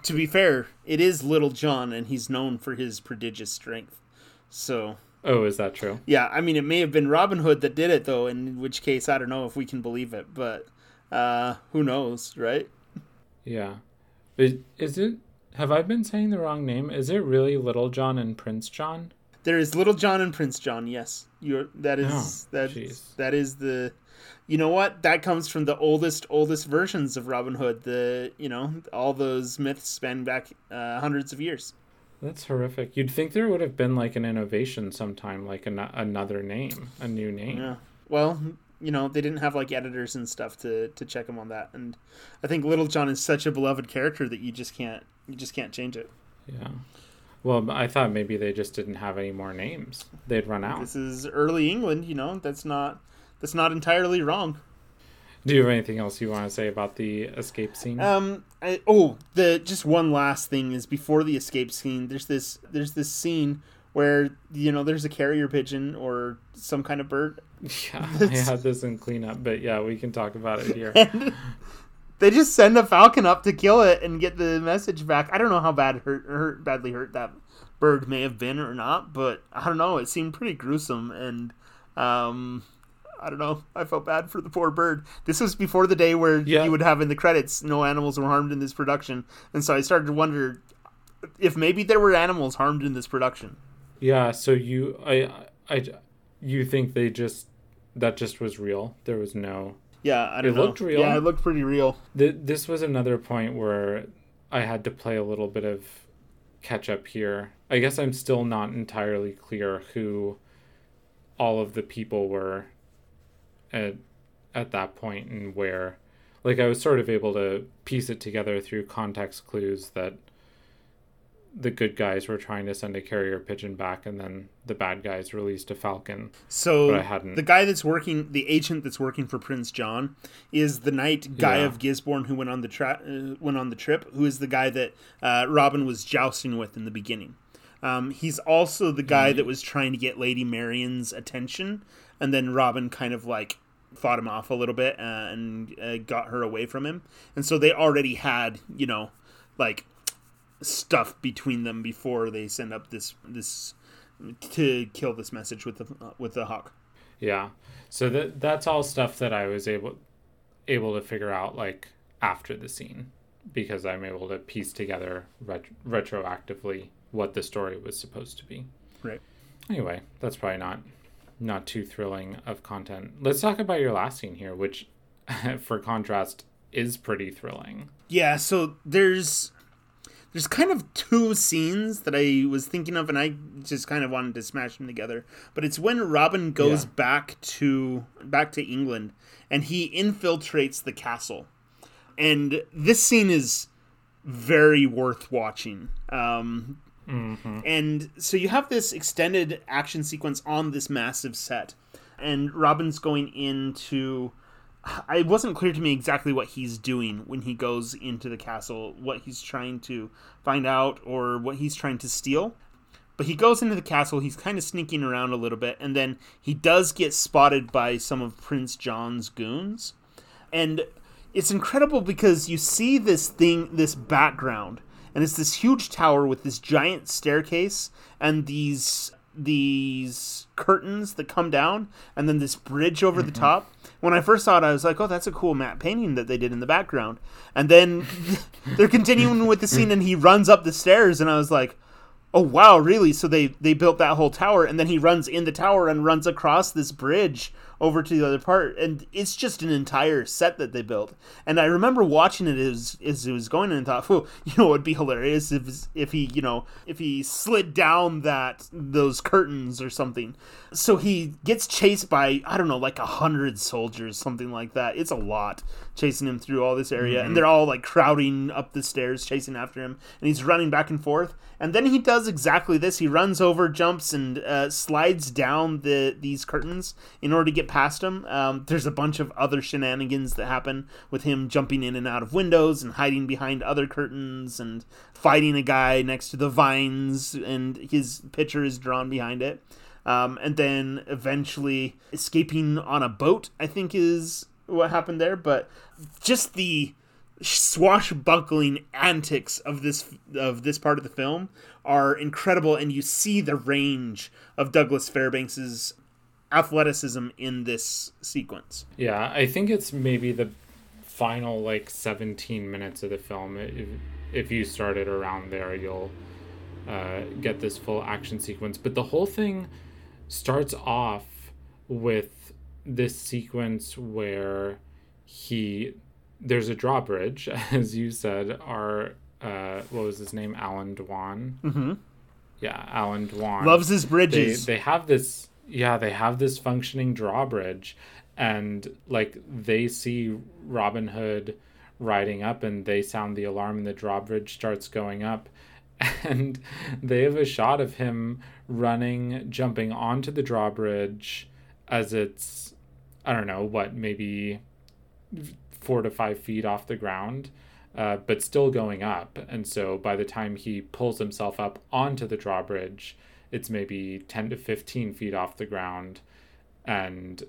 [SPEAKER 2] To be fair it is little john and he's known for his prodigious strength. So
[SPEAKER 1] oh is that true?
[SPEAKER 2] yeah i mean it may have been robin hood that did it though in which case i don't know if we can believe it but uh, who knows, right?
[SPEAKER 1] Yeah. Is, is it? Have I been saying the wrong name? Is it really Little John and Prince John?
[SPEAKER 2] There is Little John and Prince John. Yes, you're. That is oh, that. Geez. That is the. You know what? That comes from the oldest, oldest versions of Robin Hood. The you know all those myths span back uh, hundreds of years.
[SPEAKER 1] That's horrific. You'd think there would have been like an innovation sometime, like an- another name, a new name.
[SPEAKER 2] Yeah. Well, you know they didn't have like editors and stuff to to check them on that and i think little john is such a beloved character that you just can't you just can't change it
[SPEAKER 1] yeah well i thought maybe they just didn't have any more names they'd run out
[SPEAKER 2] this is early england you know that's not that's not entirely wrong
[SPEAKER 1] do you have anything else you want to say about the escape scene?
[SPEAKER 2] Um, I, oh, the just one last thing is before the escape scene. There's this there's this scene where you know there's a carrier pigeon or some kind of bird.
[SPEAKER 1] Yeah, I had this in cleanup, but yeah, we can talk about it here.
[SPEAKER 2] they just send a falcon up to kill it and get the message back. I don't know how bad hurt, hurt badly hurt that bird may have been or not, but I don't know. It seemed pretty gruesome and um, I don't know. I felt bad for the poor bird. This was before the day where yeah. you would have in the credits, no animals were harmed in this production, and so I started to wonder if maybe there were animals harmed in this production.
[SPEAKER 1] Yeah, so you I I you think they just that just was real? There was no
[SPEAKER 2] Yeah, I don't know. it know. looked real. Yeah, it looked pretty real.
[SPEAKER 1] The, this was another point where I had to play a little bit of catch up here. I guess I'm still not entirely clear who all of the people were at at that point and where like I was sort of able to piece it together through context clues that the good guys were trying to send a carrier pigeon back, and then the bad guys released a falcon.
[SPEAKER 2] So I hadn't. The guy that's working, the agent that's working for Prince John, is the knight Guy yeah. of Gisborne who went on the tra- uh, went on the trip. Who is the guy that uh, Robin was jousting with in the beginning. Um, he's also the guy mm-hmm. that was trying to get Lady Marion's attention, and then Robin kind of like fought him off a little bit uh, and uh, got her away from him. And so they already had, you know, like stuff between them before they send up this this to kill this message with the with the hawk.
[SPEAKER 1] Yeah. So that that's all stuff that I was able able to figure out like after the scene because I'm able to piece together ret- retroactively what the story was supposed to be.
[SPEAKER 2] Right.
[SPEAKER 1] Anyway, that's probably not not too thrilling of content. Let's talk about your last scene here, which for contrast is pretty thrilling.
[SPEAKER 2] Yeah, so there's there's kind of two scenes that I was thinking of and I just kind of wanted to smash them together. But it's when Robin goes
[SPEAKER 1] Yeah.
[SPEAKER 2] back to back to England and he infiltrates the castle. And this scene is very worth watching. Um, and so you have this extended action sequence on this massive set, and Robin's going into. It wasn't clear to me exactly what he's doing when he goes into the castle, what he's trying to find out, or what he's trying to steal. But he goes into the castle, he's kind of sneaking around a little bit, and then he does get spotted by some of Prince John's goons. And it's incredible because you see this thing, this background, and it's this huge tower with this giant staircase and these these curtains that come down and then this bridge over the mm-hmm. top. When I first saw it, I was like, "Oh, that's a cool matte painting that they did in the background." And then they're continuing with the scene, and he runs up the stairs, and I was like, "Oh wow, really?" So they they built that whole tower, and then he runs in the tower and runs across this bridge over to the other part, and it's just an entire set that they built. And I remember watching it as as it was going, and thought, "Well, you know, it'd be hilarious if if he, you know, if he slid down that those curtains or something." So he gets chased by I don't know, like a hundred soldiers, something like that. It's a lot chasing him through all this area, and they're all like crowding up the stairs, chasing after him, and he's running back and forth. And then he does exactly this. He runs over, jumps, and uh, slides down the these curtains in order to get past him. Um, there's a bunch of other shenanigans that happen with him jumping in and out of windows and hiding behind other curtains and fighting a guy next to the vines, and his picture is drawn behind it. Um, and then eventually escaping on a boat, I think is what happened there. But just the swashbuckling antics of this of this part of the film are incredible, and you see the range of Douglas Fairbanks's athleticism in this sequence.
[SPEAKER 1] Yeah, I think it's maybe the final like 17 minutes of the film. If, if you started around there, you'll uh, get this full action sequence. But the whole thing starts off with this sequence where he there's a drawbridge, as you said. Our uh, what was his name? Allan Dwan.
[SPEAKER 2] Mm-hmm.
[SPEAKER 1] Yeah, Allan Dwan
[SPEAKER 2] Loves his
[SPEAKER 1] they
[SPEAKER 2] bridges.
[SPEAKER 1] they have this yeah they have this functioning drawbridge and like they see robin hood riding up and they sound the alarm and the drawbridge starts going up and they have a shot of him running jumping onto the drawbridge as it's i don't know what maybe four to five feet off the ground uh, but still going up. And so by the time he pulls himself up onto the drawbridge, it's maybe 10 to 15 feet off the ground and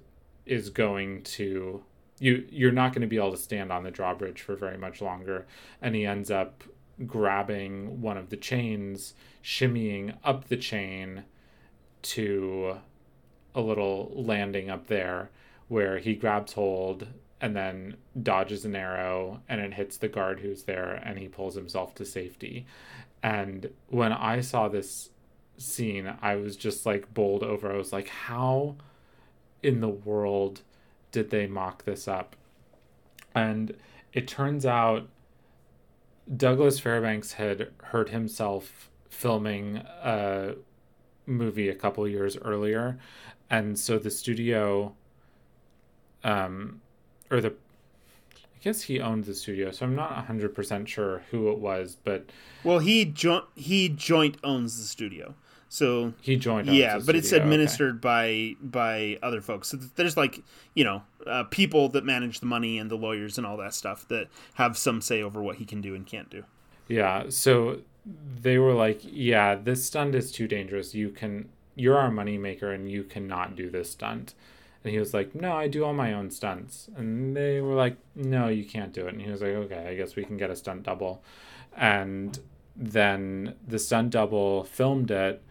[SPEAKER 1] is going to you you're not going to be able to stand on the drawbridge for very much longer and he ends up grabbing one of the chains shimmying up the chain to a little landing up there where he grabs hold and then dodges an arrow and it hits the guard who's there and he pulls himself to safety. And when I saw this scene, I was just like bowled over. I was like, how in the world did they mock this up? And it turns out Douglas Fairbanks had hurt himself filming a movie a couple years earlier. And so the studio um or the I guess he owned the studio, so I'm not 100% sure who it was, but
[SPEAKER 2] well, he joint he joint owns the studio. So
[SPEAKER 1] he joined owns
[SPEAKER 2] yeah, but it's
[SPEAKER 1] studio, okay.
[SPEAKER 2] administered by by other folks. So there's like you know uh, people that manage the money and the lawyers and all that stuff that have some say over what he can do and can't do.
[SPEAKER 1] Yeah, so they were like, "Yeah, this stunt is too dangerous. You can you're our moneymaker and you cannot do this stunt." And he was like, "No, I do all my own stunts." And they were like, "No, you can't do it." And he was like, "Okay, I guess we can get a stunt double." And then the stunt double filmed it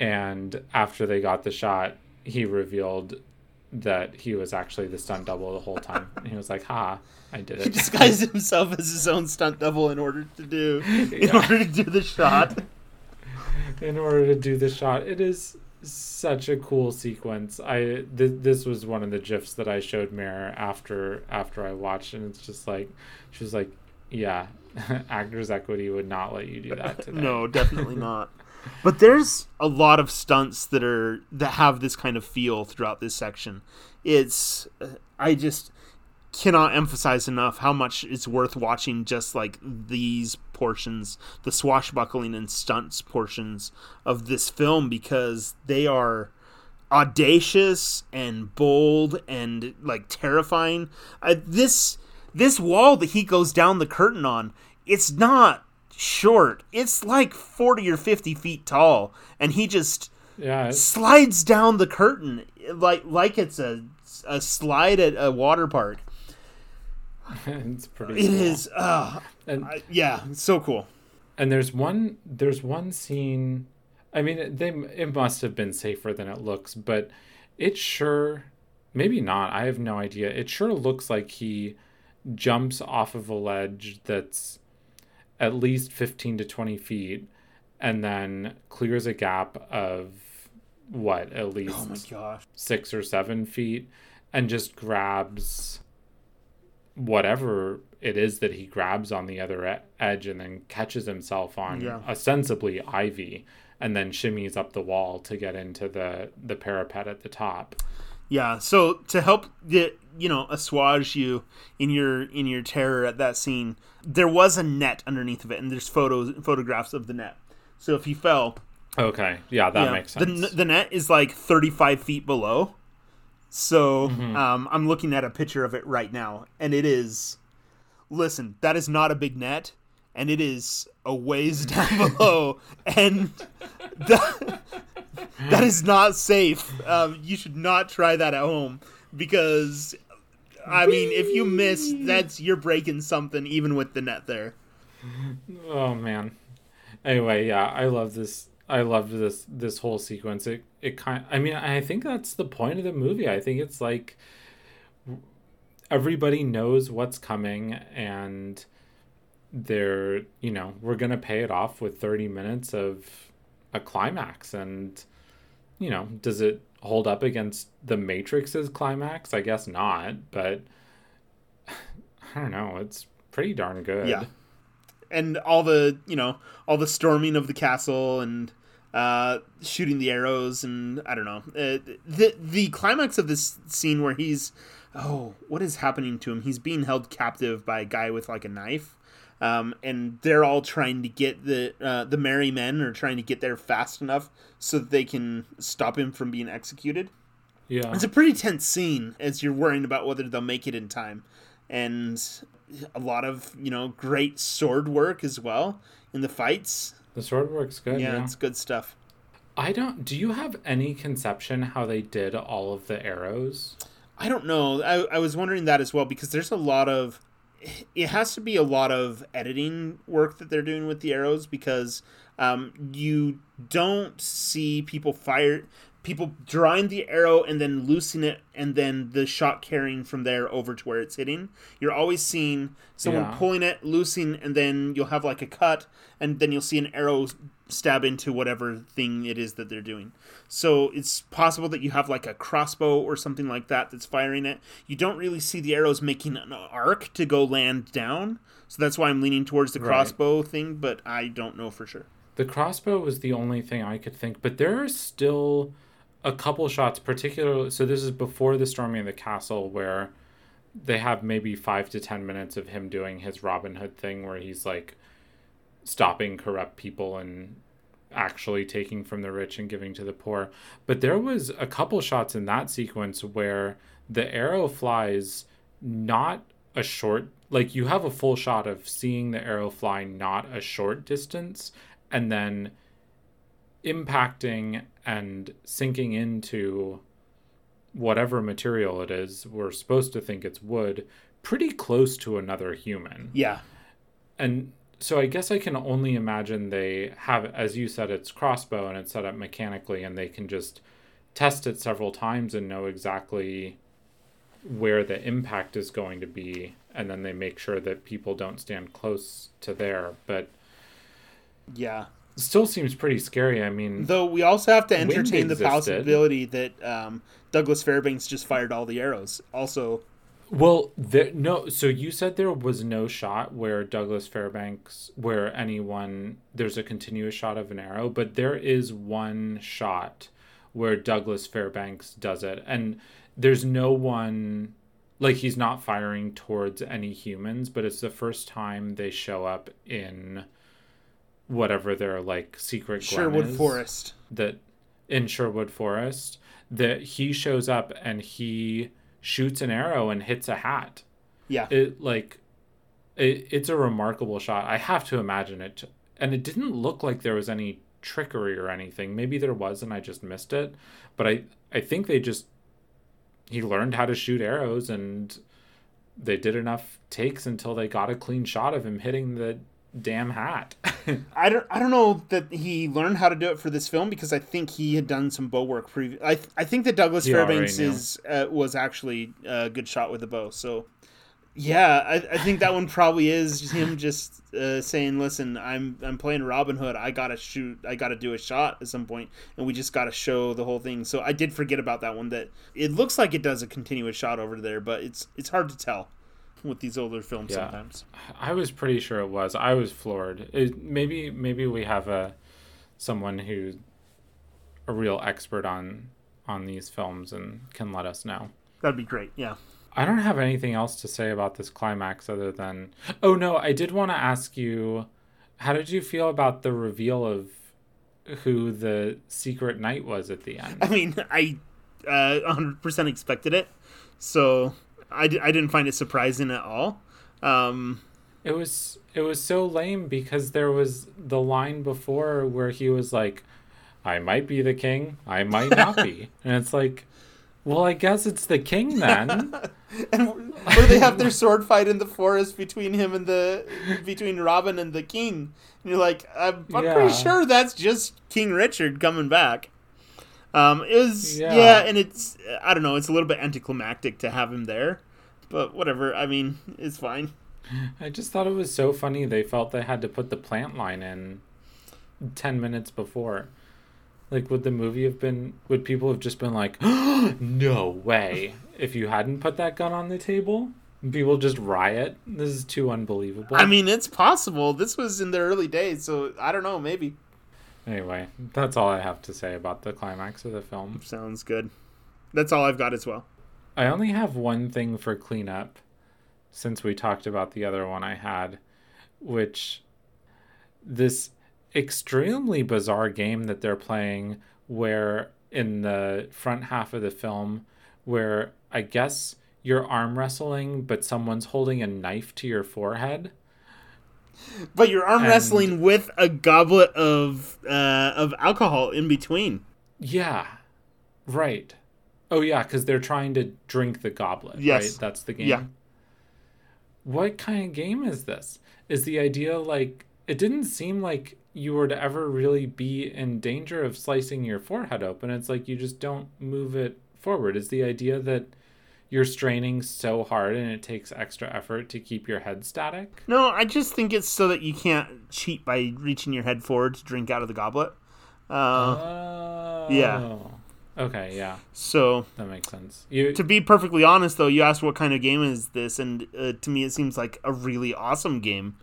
[SPEAKER 1] and after they got the shot, he revealed that he was actually the stunt double the whole time. And he was like, "Ha, I did it."
[SPEAKER 2] He disguised himself as his own stunt double in order to do in
[SPEAKER 1] Yeah.
[SPEAKER 2] order to do the shot.
[SPEAKER 1] in order to do the shot. It is such a cool sequence. I th- this was one of the gifs that I showed Mare after after I watched, and it's just like she was like, "Yeah, Actors Equity would not let you do that today."
[SPEAKER 2] No, definitely not. But there's a lot of stunts that are that have this kind of feel throughout this section. It's uh, I just cannot emphasize enough how much it's worth watching just like these portions, the swashbuckling and stunts portions of this film because they are audacious and bold and like terrifying. Uh, this this wall that he goes down the curtain on, it's not short. It's like 40 or 50 feet tall and he just
[SPEAKER 1] Yeah,
[SPEAKER 2] slides down the curtain like like it's a a slide at a water park.
[SPEAKER 1] it's pretty.
[SPEAKER 2] It
[SPEAKER 1] cool.
[SPEAKER 2] is uh
[SPEAKER 1] and
[SPEAKER 2] I- yeah, so cool.
[SPEAKER 1] and there's one there's one scene. I mean, they it must have been safer than it looks, but it sure maybe not. I have no idea. It sure looks like he jumps off of a ledge that's at least 15 to 20 feet and then clears a gap of what at least
[SPEAKER 2] Oh my gosh.
[SPEAKER 1] six or seven feet and just grabs whatever it is that he grabs on the other e- edge and then catches himself on
[SPEAKER 2] Yeah.
[SPEAKER 1] ostensibly ivy and then shimmies up the wall to get into the the parapet at the top
[SPEAKER 2] Yeah, so to help get you know assuage you in your in your terror at that scene, there was a net underneath of it, and there's photos photographs of the net. So if he fell,
[SPEAKER 1] okay yeah that
[SPEAKER 2] yeah,
[SPEAKER 1] makes sense
[SPEAKER 2] n- the net is like 35 feet below. So
[SPEAKER 1] Mm-hmm.
[SPEAKER 2] um, I'm looking at a picture of it right now, and it is. Listen, that is not a big net, and it is a ways down below, and that, that is not safe. Um, you should not try that at home because, I mean, if you miss, that's you're breaking something even with the net there.
[SPEAKER 1] Oh man. Anyway, yeah, I love this. I loved this this whole sequence. It it kind. I mean, I think that's the point of the movie. I think it's like everybody knows what's coming, and they're you know we're gonna pay it off with thirty minutes of a climax, and you know does it hold up against the Matrix's climax? I guess not, but I don't know. It's pretty darn good.
[SPEAKER 2] Yeah. and all the you know all the storming of the castle and uh, shooting the arrows and I don't know uh, the the climax of this scene where he's oh what is happening to him he's being held captive by a guy with like a knife um, and they're all trying to get the uh, the merry men are trying to get there fast enough so that they can stop him from being executed
[SPEAKER 1] Yeah.
[SPEAKER 2] it's a pretty tense scene as you're worrying about whether they'll make it in time. And a lot of, you know, great sword work as well in the fights.
[SPEAKER 1] The sword works good.
[SPEAKER 2] Yeah,
[SPEAKER 1] Yeah.
[SPEAKER 2] it's good stuff.
[SPEAKER 1] I don't. Do you have any conception how they did all of the arrows?
[SPEAKER 2] I don't know. I, I was wondering that as well because there's a lot of. It has to be a lot of editing work that they're doing with the arrows because um, you don't see people fire people drawing the arrow and then loosing it and then the shot carrying from there over to where it's hitting. You're always seeing someone
[SPEAKER 1] Yeah.
[SPEAKER 2] pulling it, loosing, and then you'll have like a cut, and then you'll see an arrow stab into whatever thing it is that they're doing. So it's possible that you have like a crossbow or something like that that's firing it. You don't really see the arrows making an arc to go land down. So that's why I'm leaning towards the
[SPEAKER 1] Right.
[SPEAKER 2] crossbow thing, but I don't know for sure.
[SPEAKER 1] The crossbow was the only thing I could think, but there are still a couple shots, particularly. So this is before the storming of the castle, where they have maybe five to ten minutes of him doing his Robin Hood thing, where he's like stopping corrupt people and actually taking from the rich and giving to the poor. But there was a couple shots in that sequence where the arrow flies not a short like you have a full shot of seeing the arrow fly not a short distance and then impacting and sinking into whatever material it is we're supposed to think it's wood pretty close to another human.
[SPEAKER 2] Yeah.
[SPEAKER 1] and so I guess I can only imagine they have, as you said, it's crossbow and it's set up mechanically, and they can just test it several times and know exactly where the impact is going to be. And then they make sure that people don't stand close to there. But
[SPEAKER 2] yeah
[SPEAKER 1] still seems pretty scary i mean
[SPEAKER 2] though we also have to entertain the possibility that um, douglas fairbanks just fired all the arrows. Also
[SPEAKER 1] well there, no so you said there was no shot where douglas fairbanks where anyone there's a continuous shot of an arrow but there is one shot where douglas fairbanks does it. And there's no one like he's not firing towards any humans but it's the first time they show up in whatever their like secret
[SPEAKER 2] sherwood
[SPEAKER 1] is
[SPEAKER 2] forest
[SPEAKER 1] that in Sherwood Forest that he shows up and he shoots an arrow and hits a hat.
[SPEAKER 2] yeah
[SPEAKER 1] It like it, it's a remarkable shot. I have to imagine it and it didn't look like there was any trickery or anything. Maybe there was and I just missed it, but I I think they just he learned how to shoot arrows and they did enough takes until they got a clean shot of him hitting the damn hat.
[SPEAKER 2] I don't, I don't know that he learned how to do it for this film because I think he had done some bow work previous. I, I think that Douglas
[SPEAKER 1] already
[SPEAKER 2] Fairbanks is uh, was actually a good shot with the bow. So, yeah, I, I think that one probably is him just uh, saying, "Listen, I'm I'm playing Robin Hood. I gotta shoot. I gotta do a shot at some point, and we just gotta show the whole thing." So I did forget about that one. That it looks like it does a continuous shot over there, but it's it's hard to tell with these older films
[SPEAKER 1] Yeah.
[SPEAKER 2] sometimes.
[SPEAKER 1] I was pretty sure it was. I was floored. It, maybe maybe we have a someone who's a real expert on on these films and can let us know.
[SPEAKER 2] That'd be great. Yeah.
[SPEAKER 1] I don't have anything else to say about this climax other than Oh no, I did want to ask you how did you feel about the reveal of who the secret knight was at the end?
[SPEAKER 2] I mean, I uh, 100% expected it, so I, I didn't find it surprising at all. Um,
[SPEAKER 1] It was it was so lame because there was the line before where he was like, "I might be the king, I might not be," and it's like, well, I guess it's the king then.
[SPEAKER 2] and where they have their sword fight in the forest between him and the between Robin and the king, and you're like, I'm, I'm
[SPEAKER 1] Yeah.
[SPEAKER 2] pretty sure that's just King Richard coming back. Um, it was yeah.
[SPEAKER 1] Yeah.
[SPEAKER 2] and it's I don't know, it's a little bit anticlimactic to have him there, but whatever. I mean, it's fine.
[SPEAKER 1] I just thought it was so funny. They felt they had to put the plant line in ten minutes before. Like, would the movie have been? Would people have just been like, "No way!" If you hadn't put that gun on the table, people just riot. This is too unbelievable.
[SPEAKER 2] I mean, it's possible. This was in the early days, so I don't know. Maybe
[SPEAKER 1] Anyway, that's all I have to say about the climax of the film.
[SPEAKER 2] sounds good. That's all I've got as well.
[SPEAKER 1] I only have one thing for cleanup since we talked about the other one I had, which this extremely bizarre game that they're playing where in the front half of the film where I guess you're arm wrestling but someone's holding a knife to your forehead.
[SPEAKER 2] But you're arm
[SPEAKER 1] And-
[SPEAKER 2] wrestling with a goblet of uh, of alcohol in between.
[SPEAKER 1] Yeah. Right. Oh yeah, cuz they're trying to drink the goblet,
[SPEAKER 2] Yes.
[SPEAKER 1] right? That's the game.
[SPEAKER 2] Yeah.
[SPEAKER 1] What kind of game is this? Is the idea like it didn't seem like you were to ever really be in danger of slicing your forehead open. It's like you just don't move it forward. Is the idea that you're straining so hard and it takes extra effort to keep your head static?
[SPEAKER 2] No, I just think it's so that you can't cheat by reaching your head forward to drink out of the goblet. Uh,
[SPEAKER 1] Oh.
[SPEAKER 2] yeah.
[SPEAKER 1] Okay, yeah.
[SPEAKER 2] so,
[SPEAKER 1] That makes sense. You
[SPEAKER 2] to be perfectly honest, though, you asked what kind of game is this, and uh, to me, it seems like a really awesome game.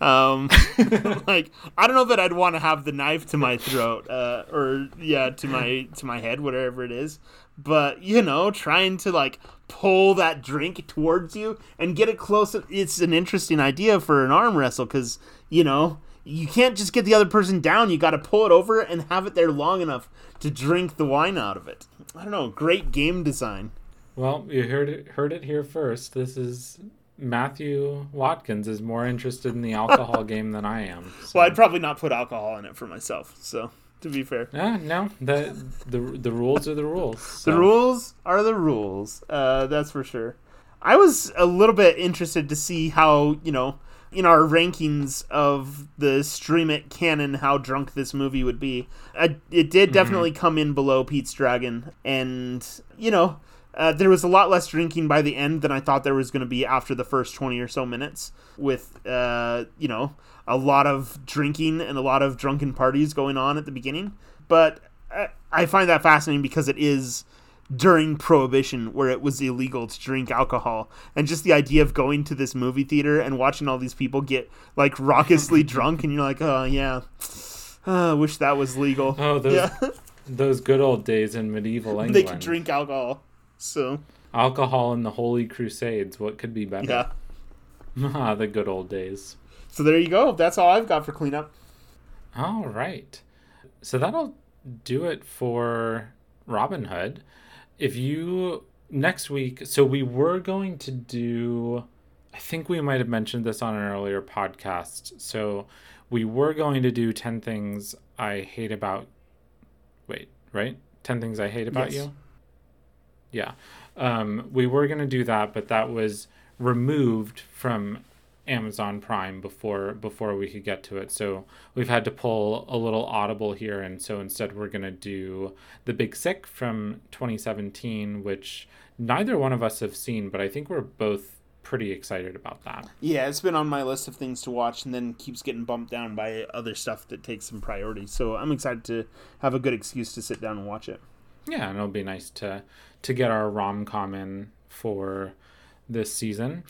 [SPEAKER 2] Um, like I don't know that I'd want to have the knife to my throat, uh, or yeah, to my to my head, whatever it is. But you know, trying to like pull that drink towards you and get it close. It's an interesting idea for an arm wrestle because you know you can't just get the other person down. You got to pull it over and have it there long enough to drink the wine out of it. I don't know. Great game design.
[SPEAKER 1] Well, you heard it heard it here first. This is Matthew Watkins is more interested in the alcohol game than I am. So.
[SPEAKER 2] Well, I'd probably not put alcohol in it for myself. So to be fair.
[SPEAKER 1] Yeah, no, the the the rules are the rules.
[SPEAKER 2] The rules are the rules. Uh, that's for sure. I was a little bit interested to see how you know in our rankings of the stream it canon how drunk this movie would be. I, it did definitely come in below Pete's Dragon, and you know. Uh, there was a lot less drinking by the end than I thought there was going to be after the first 20 or so minutes, with, uh, you know, a lot of drinking and a lot of drunken parties going on at the beginning. But I, I find that fascinating because it is during prohibition where it was illegal to drink alcohol. And just the idea of going to this movie theater and watching all these people get like raucously drunk and you're like oh yeah. Uh, i wish that was legal.
[SPEAKER 1] Oh, those
[SPEAKER 2] yeah.
[SPEAKER 1] those good old days in medieval England.
[SPEAKER 2] they could drink alcohol so
[SPEAKER 1] alcohol and the Holy Crusades. What could be better?
[SPEAKER 2] yeah
[SPEAKER 1] Ah, the good old days.
[SPEAKER 2] so there you go that's all i've got for cleanup
[SPEAKER 1] All right. So that'll do it for Robin Hood. If you next week, so we were going to do I think we might have mentioned this on an earlier podcast. So we were going to do 10 things I hate about Wait, right? 10 things I hate about
[SPEAKER 2] Yes.
[SPEAKER 1] you? Yeah. Um, we were going to do that, but that was removed from Amazon Prime before before we could get to it. So we've had to pull a little audible here and so instead we're going to do The Big Sick from 2017 which neither one of us have seen, but I think we're both pretty excited about that.
[SPEAKER 2] yeah it's been on my list of things to watch and then keeps getting bumped down by other stuff that takes some priority so i'm excited to have a good excuse to sit down and watch it
[SPEAKER 1] Yeah, and it'll be nice to to get our rom com in for this season.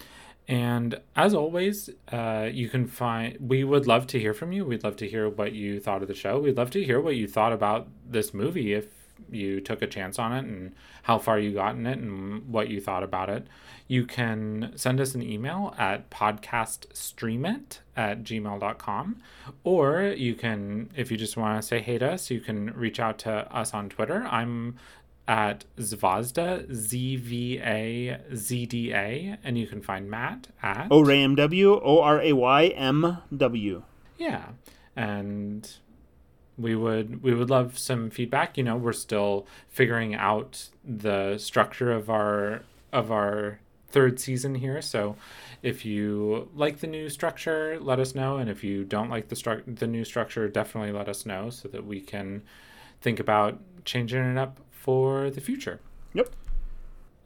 [SPEAKER 1] And as always, uh, you can find. We would love to hear from you. We'd love to hear what you thought of the show. We'd love to hear what you thought about this movie if you took a chance on it and how far you got in it and what you thought about it. You can send us an email at podcaststreamit at gmail.com or you can if you just want to say hey to us you can reach out to us on twitter i'm at zvazda z-v-a-z-d-a and you can find matt at
[SPEAKER 2] o ray m w o r a y m w.
[SPEAKER 1] Yeah and we would we would love some feedback. You know we're still figuring out the structure of our of our third season here so if you like the new structure let us know and if you don't like the stru- the new structure definitely let us know so that we can think about changing it up for the future
[SPEAKER 2] Yep.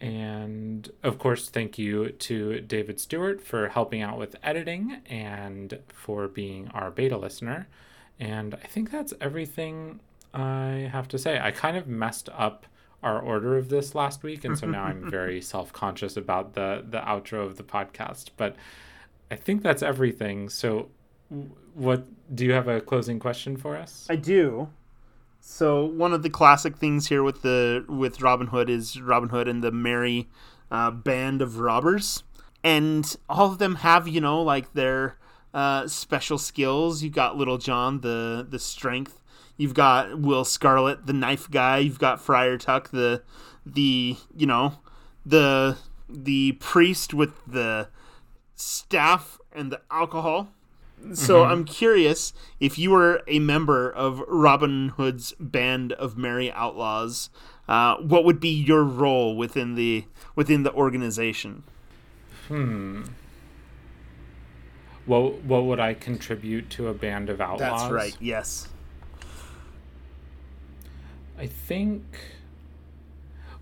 [SPEAKER 1] and of course, thank you to David Stewart for helping out with editing and for being our beta listener. And I think that's everything I have to say. I kind of messed up our order of this last week, and so now I'm very self conscious about the, the outro of the podcast. But I think that's everything. So, what do you have a closing question for us?
[SPEAKER 2] I do. So one of the classic things here with the with Robin Hood is Robin Hood and the merry uh, band of robbers, and all of them have you know like their uh, special skills. You've got Little John, the the strength. You've got Will Scarlet, the knife guy. You've got Friar Tuck, the the you know the the priest with the staff and the alcohol. So I'm curious if you were a member of Robin Hood's band of merry outlaws, uh, what would be your role within the within the organization?
[SPEAKER 1] Hmm. What what would I contribute to a band of outlaws?
[SPEAKER 2] That's right. Yes.
[SPEAKER 1] I think.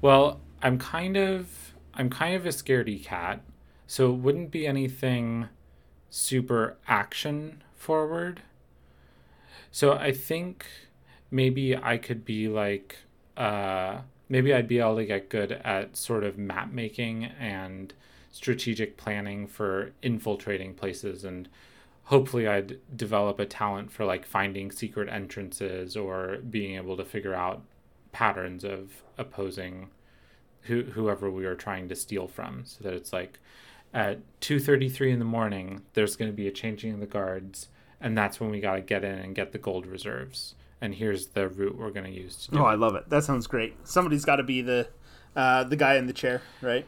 [SPEAKER 1] Well, I'm kind of I'm kind of a scaredy cat, so it wouldn't be anything super action forward. So I think maybe I could be like uh maybe I'd be able to get good at sort of map making and strategic planning for infiltrating places and hopefully I'd develop a talent for like finding secret entrances or being able to figure out patterns of opposing who, whoever we are trying to steal from so that it's like at 2.33 in the morning there's going to be a changing of the guards and that's when we got to get in and get the gold reserves and here's the route we're going to use to do
[SPEAKER 2] Oh,
[SPEAKER 1] it.
[SPEAKER 2] I love it. That sounds great. Somebody's got to be the uh, the guy in the chair, right?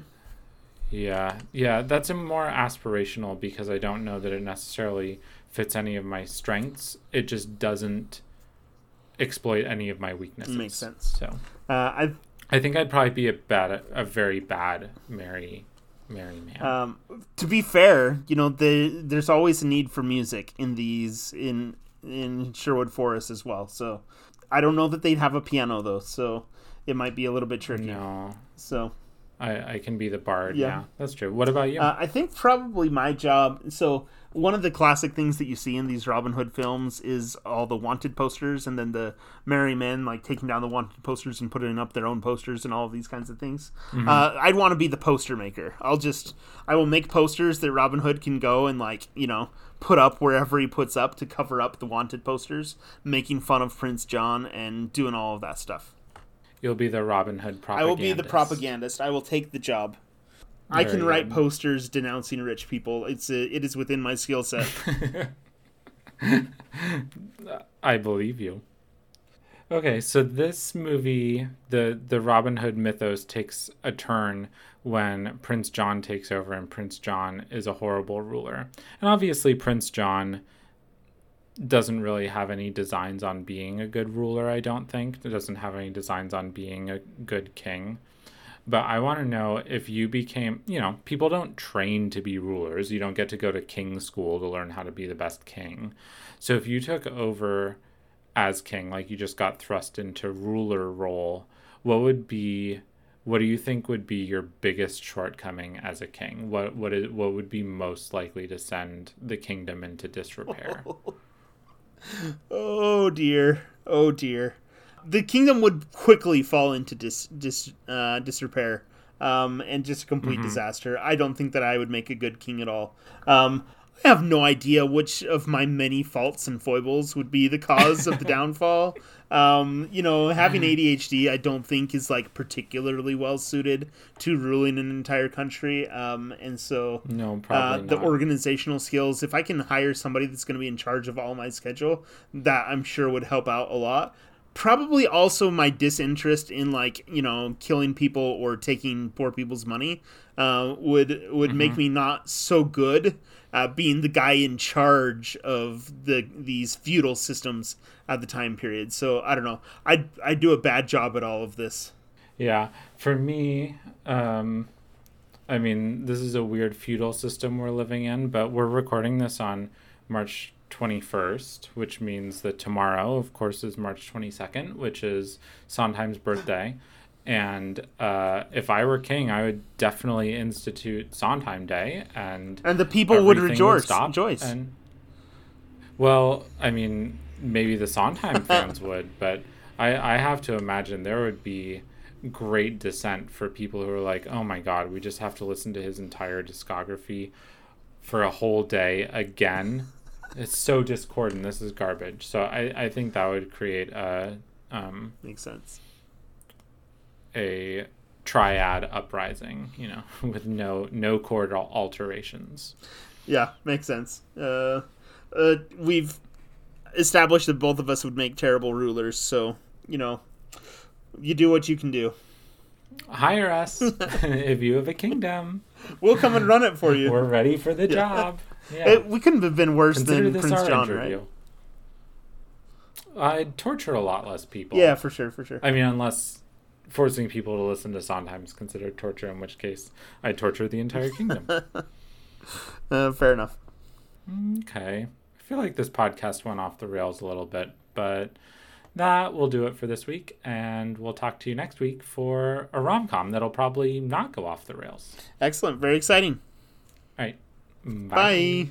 [SPEAKER 1] Yeah, yeah, that's a more aspirational because I don't know that it necessarily fits any of my strengths. It just doesn't exploit any of my weaknesses.
[SPEAKER 2] Makes sense.
[SPEAKER 1] So
[SPEAKER 2] Uh, I
[SPEAKER 1] I think I'd probably be a bad, a very bad Mary Merry Man.
[SPEAKER 2] Um, to be fair, you know, the, there's always a need for music in these in in Sherwood Forest as well. So I don't know that they'd have a piano though, so it might be a little bit tricky.
[SPEAKER 1] no,
[SPEAKER 2] So
[SPEAKER 1] I, I can be the bard.
[SPEAKER 2] Yeah.
[SPEAKER 1] Yeah. that's true. What about you?
[SPEAKER 2] uh, I think probably my job. So one of the classic things that you see in these Robin Hood films is all the wanted posters, and then the merry men like taking down the wanted posters and putting up their own posters and all of these kinds of things. Uh, I'd want to be the poster maker. I'll just I will make posters that Robin Hood can go and like you know put up wherever he puts up to cover up the wanted posters, making fun of Prince John and doing all of that stuff.
[SPEAKER 1] You'll be the Robin Hood
[SPEAKER 2] I will be the propagandist. I will take the job. I can write posters denouncing rich people. It's a, it is within my skill set.
[SPEAKER 1] I believe you. Okay, so this movie, the the Robin Hood mythos takes a turn when Prince John takes over, and Prince John is a horrible ruler. And obviously, Prince John doesn't really have any designs on being a good ruler. I don't think it doesn't have any designs on being a good king. But I want to know if you became, you know, people don't train to be rulers. You don't get to go to king school to learn how to be the best king. So if you took over as king, like you just got thrust into ruler role, what would be what do you think would be your biggest shortcoming as a king? What what is what would be most likely to send the kingdom into disrepair?
[SPEAKER 2] oh dear. Oh dear. The kingdom would quickly fall into dis, dis uh, disrepair um, and just a complete disaster. I don't think that I would make a good king at all. Um, I have no idea which of my many faults and foibles would be the cause of the downfall. Um, you know, having ADHD, I don't think is like particularly well suited to ruling an entire country. Um, and so
[SPEAKER 1] No,
[SPEAKER 2] uh, the
[SPEAKER 1] not.
[SPEAKER 2] organizational skills. If I can hire somebody that's going to be in charge of all my schedule, that I'm sure would help out a lot. Probably also my disinterest in like you know killing people or taking poor people's money uh, would would make me not so good uh, being the guy in charge of the these feudal systems at the time period. So I don't know. I I do a bad job at all of this.
[SPEAKER 1] Yeah, for me, um, I mean, this is a weird feudal system we're living in, but we're recording this on March 21st, which means that tomorrow, of course, is March 22nd, which is Sondheim's birthday. And uh, if I were king, I would definitely institute Sondheim Day, and
[SPEAKER 2] And the people would rejoice.
[SPEAKER 1] stop,
[SPEAKER 2] rejoice.
[SPEAKER 1] And, well, I mean, maybe the Sondheim fans would, but I, I have to imagine there would be great dissent for people who are like, oh my god, we just have to listen to his entire discography for a whole day again. It's so discordant. This is garbage. So I, I think that would create a um,
[SPEAKER 2] Makes sense.
[SPEAKER 1] a triad uprising, you know, with no no chord alterations.
[SPEAKER 2] Yeah, makes sense. Uh, uh, we've established that both of us would make terrible rulers, so you know, you do what you can do.
[SPEAKER 1] Hire us if you have a kingdom.
[SPEAKER 2] We'll come and run it for you.
[SPEAKER 1] We're ready for the job. Yeah.
[SPEAKER 2] It, we couldn't have been worse
[SPEAKER 1] Consider
[SPEAKER 2] than Prince John,
[SPEAKER 1] interview.
[SPEAKER 2] right?
[SPEAKER 1] I'd torture a lot less people.
[SPEAKER 2] Yeah, for sure, for sure.
[SPEAKER 1] I mean, unless forcing people to listen to Sondheim is considered torture, in which case I'd torture the entire kingdom.
[SPEAKER 2] Uh, fair enough.
[SPEAKER 1] okay. I feel like this podcast went off the rails a little bit, but that will do it for this week. And we'll talk to you next week for a rom com that'll probably not go off the rails.
[SPEAKER 2] Excellent. Very exciting.
[SPEAKER 1] All right.
[SPEAKER 2] Bye.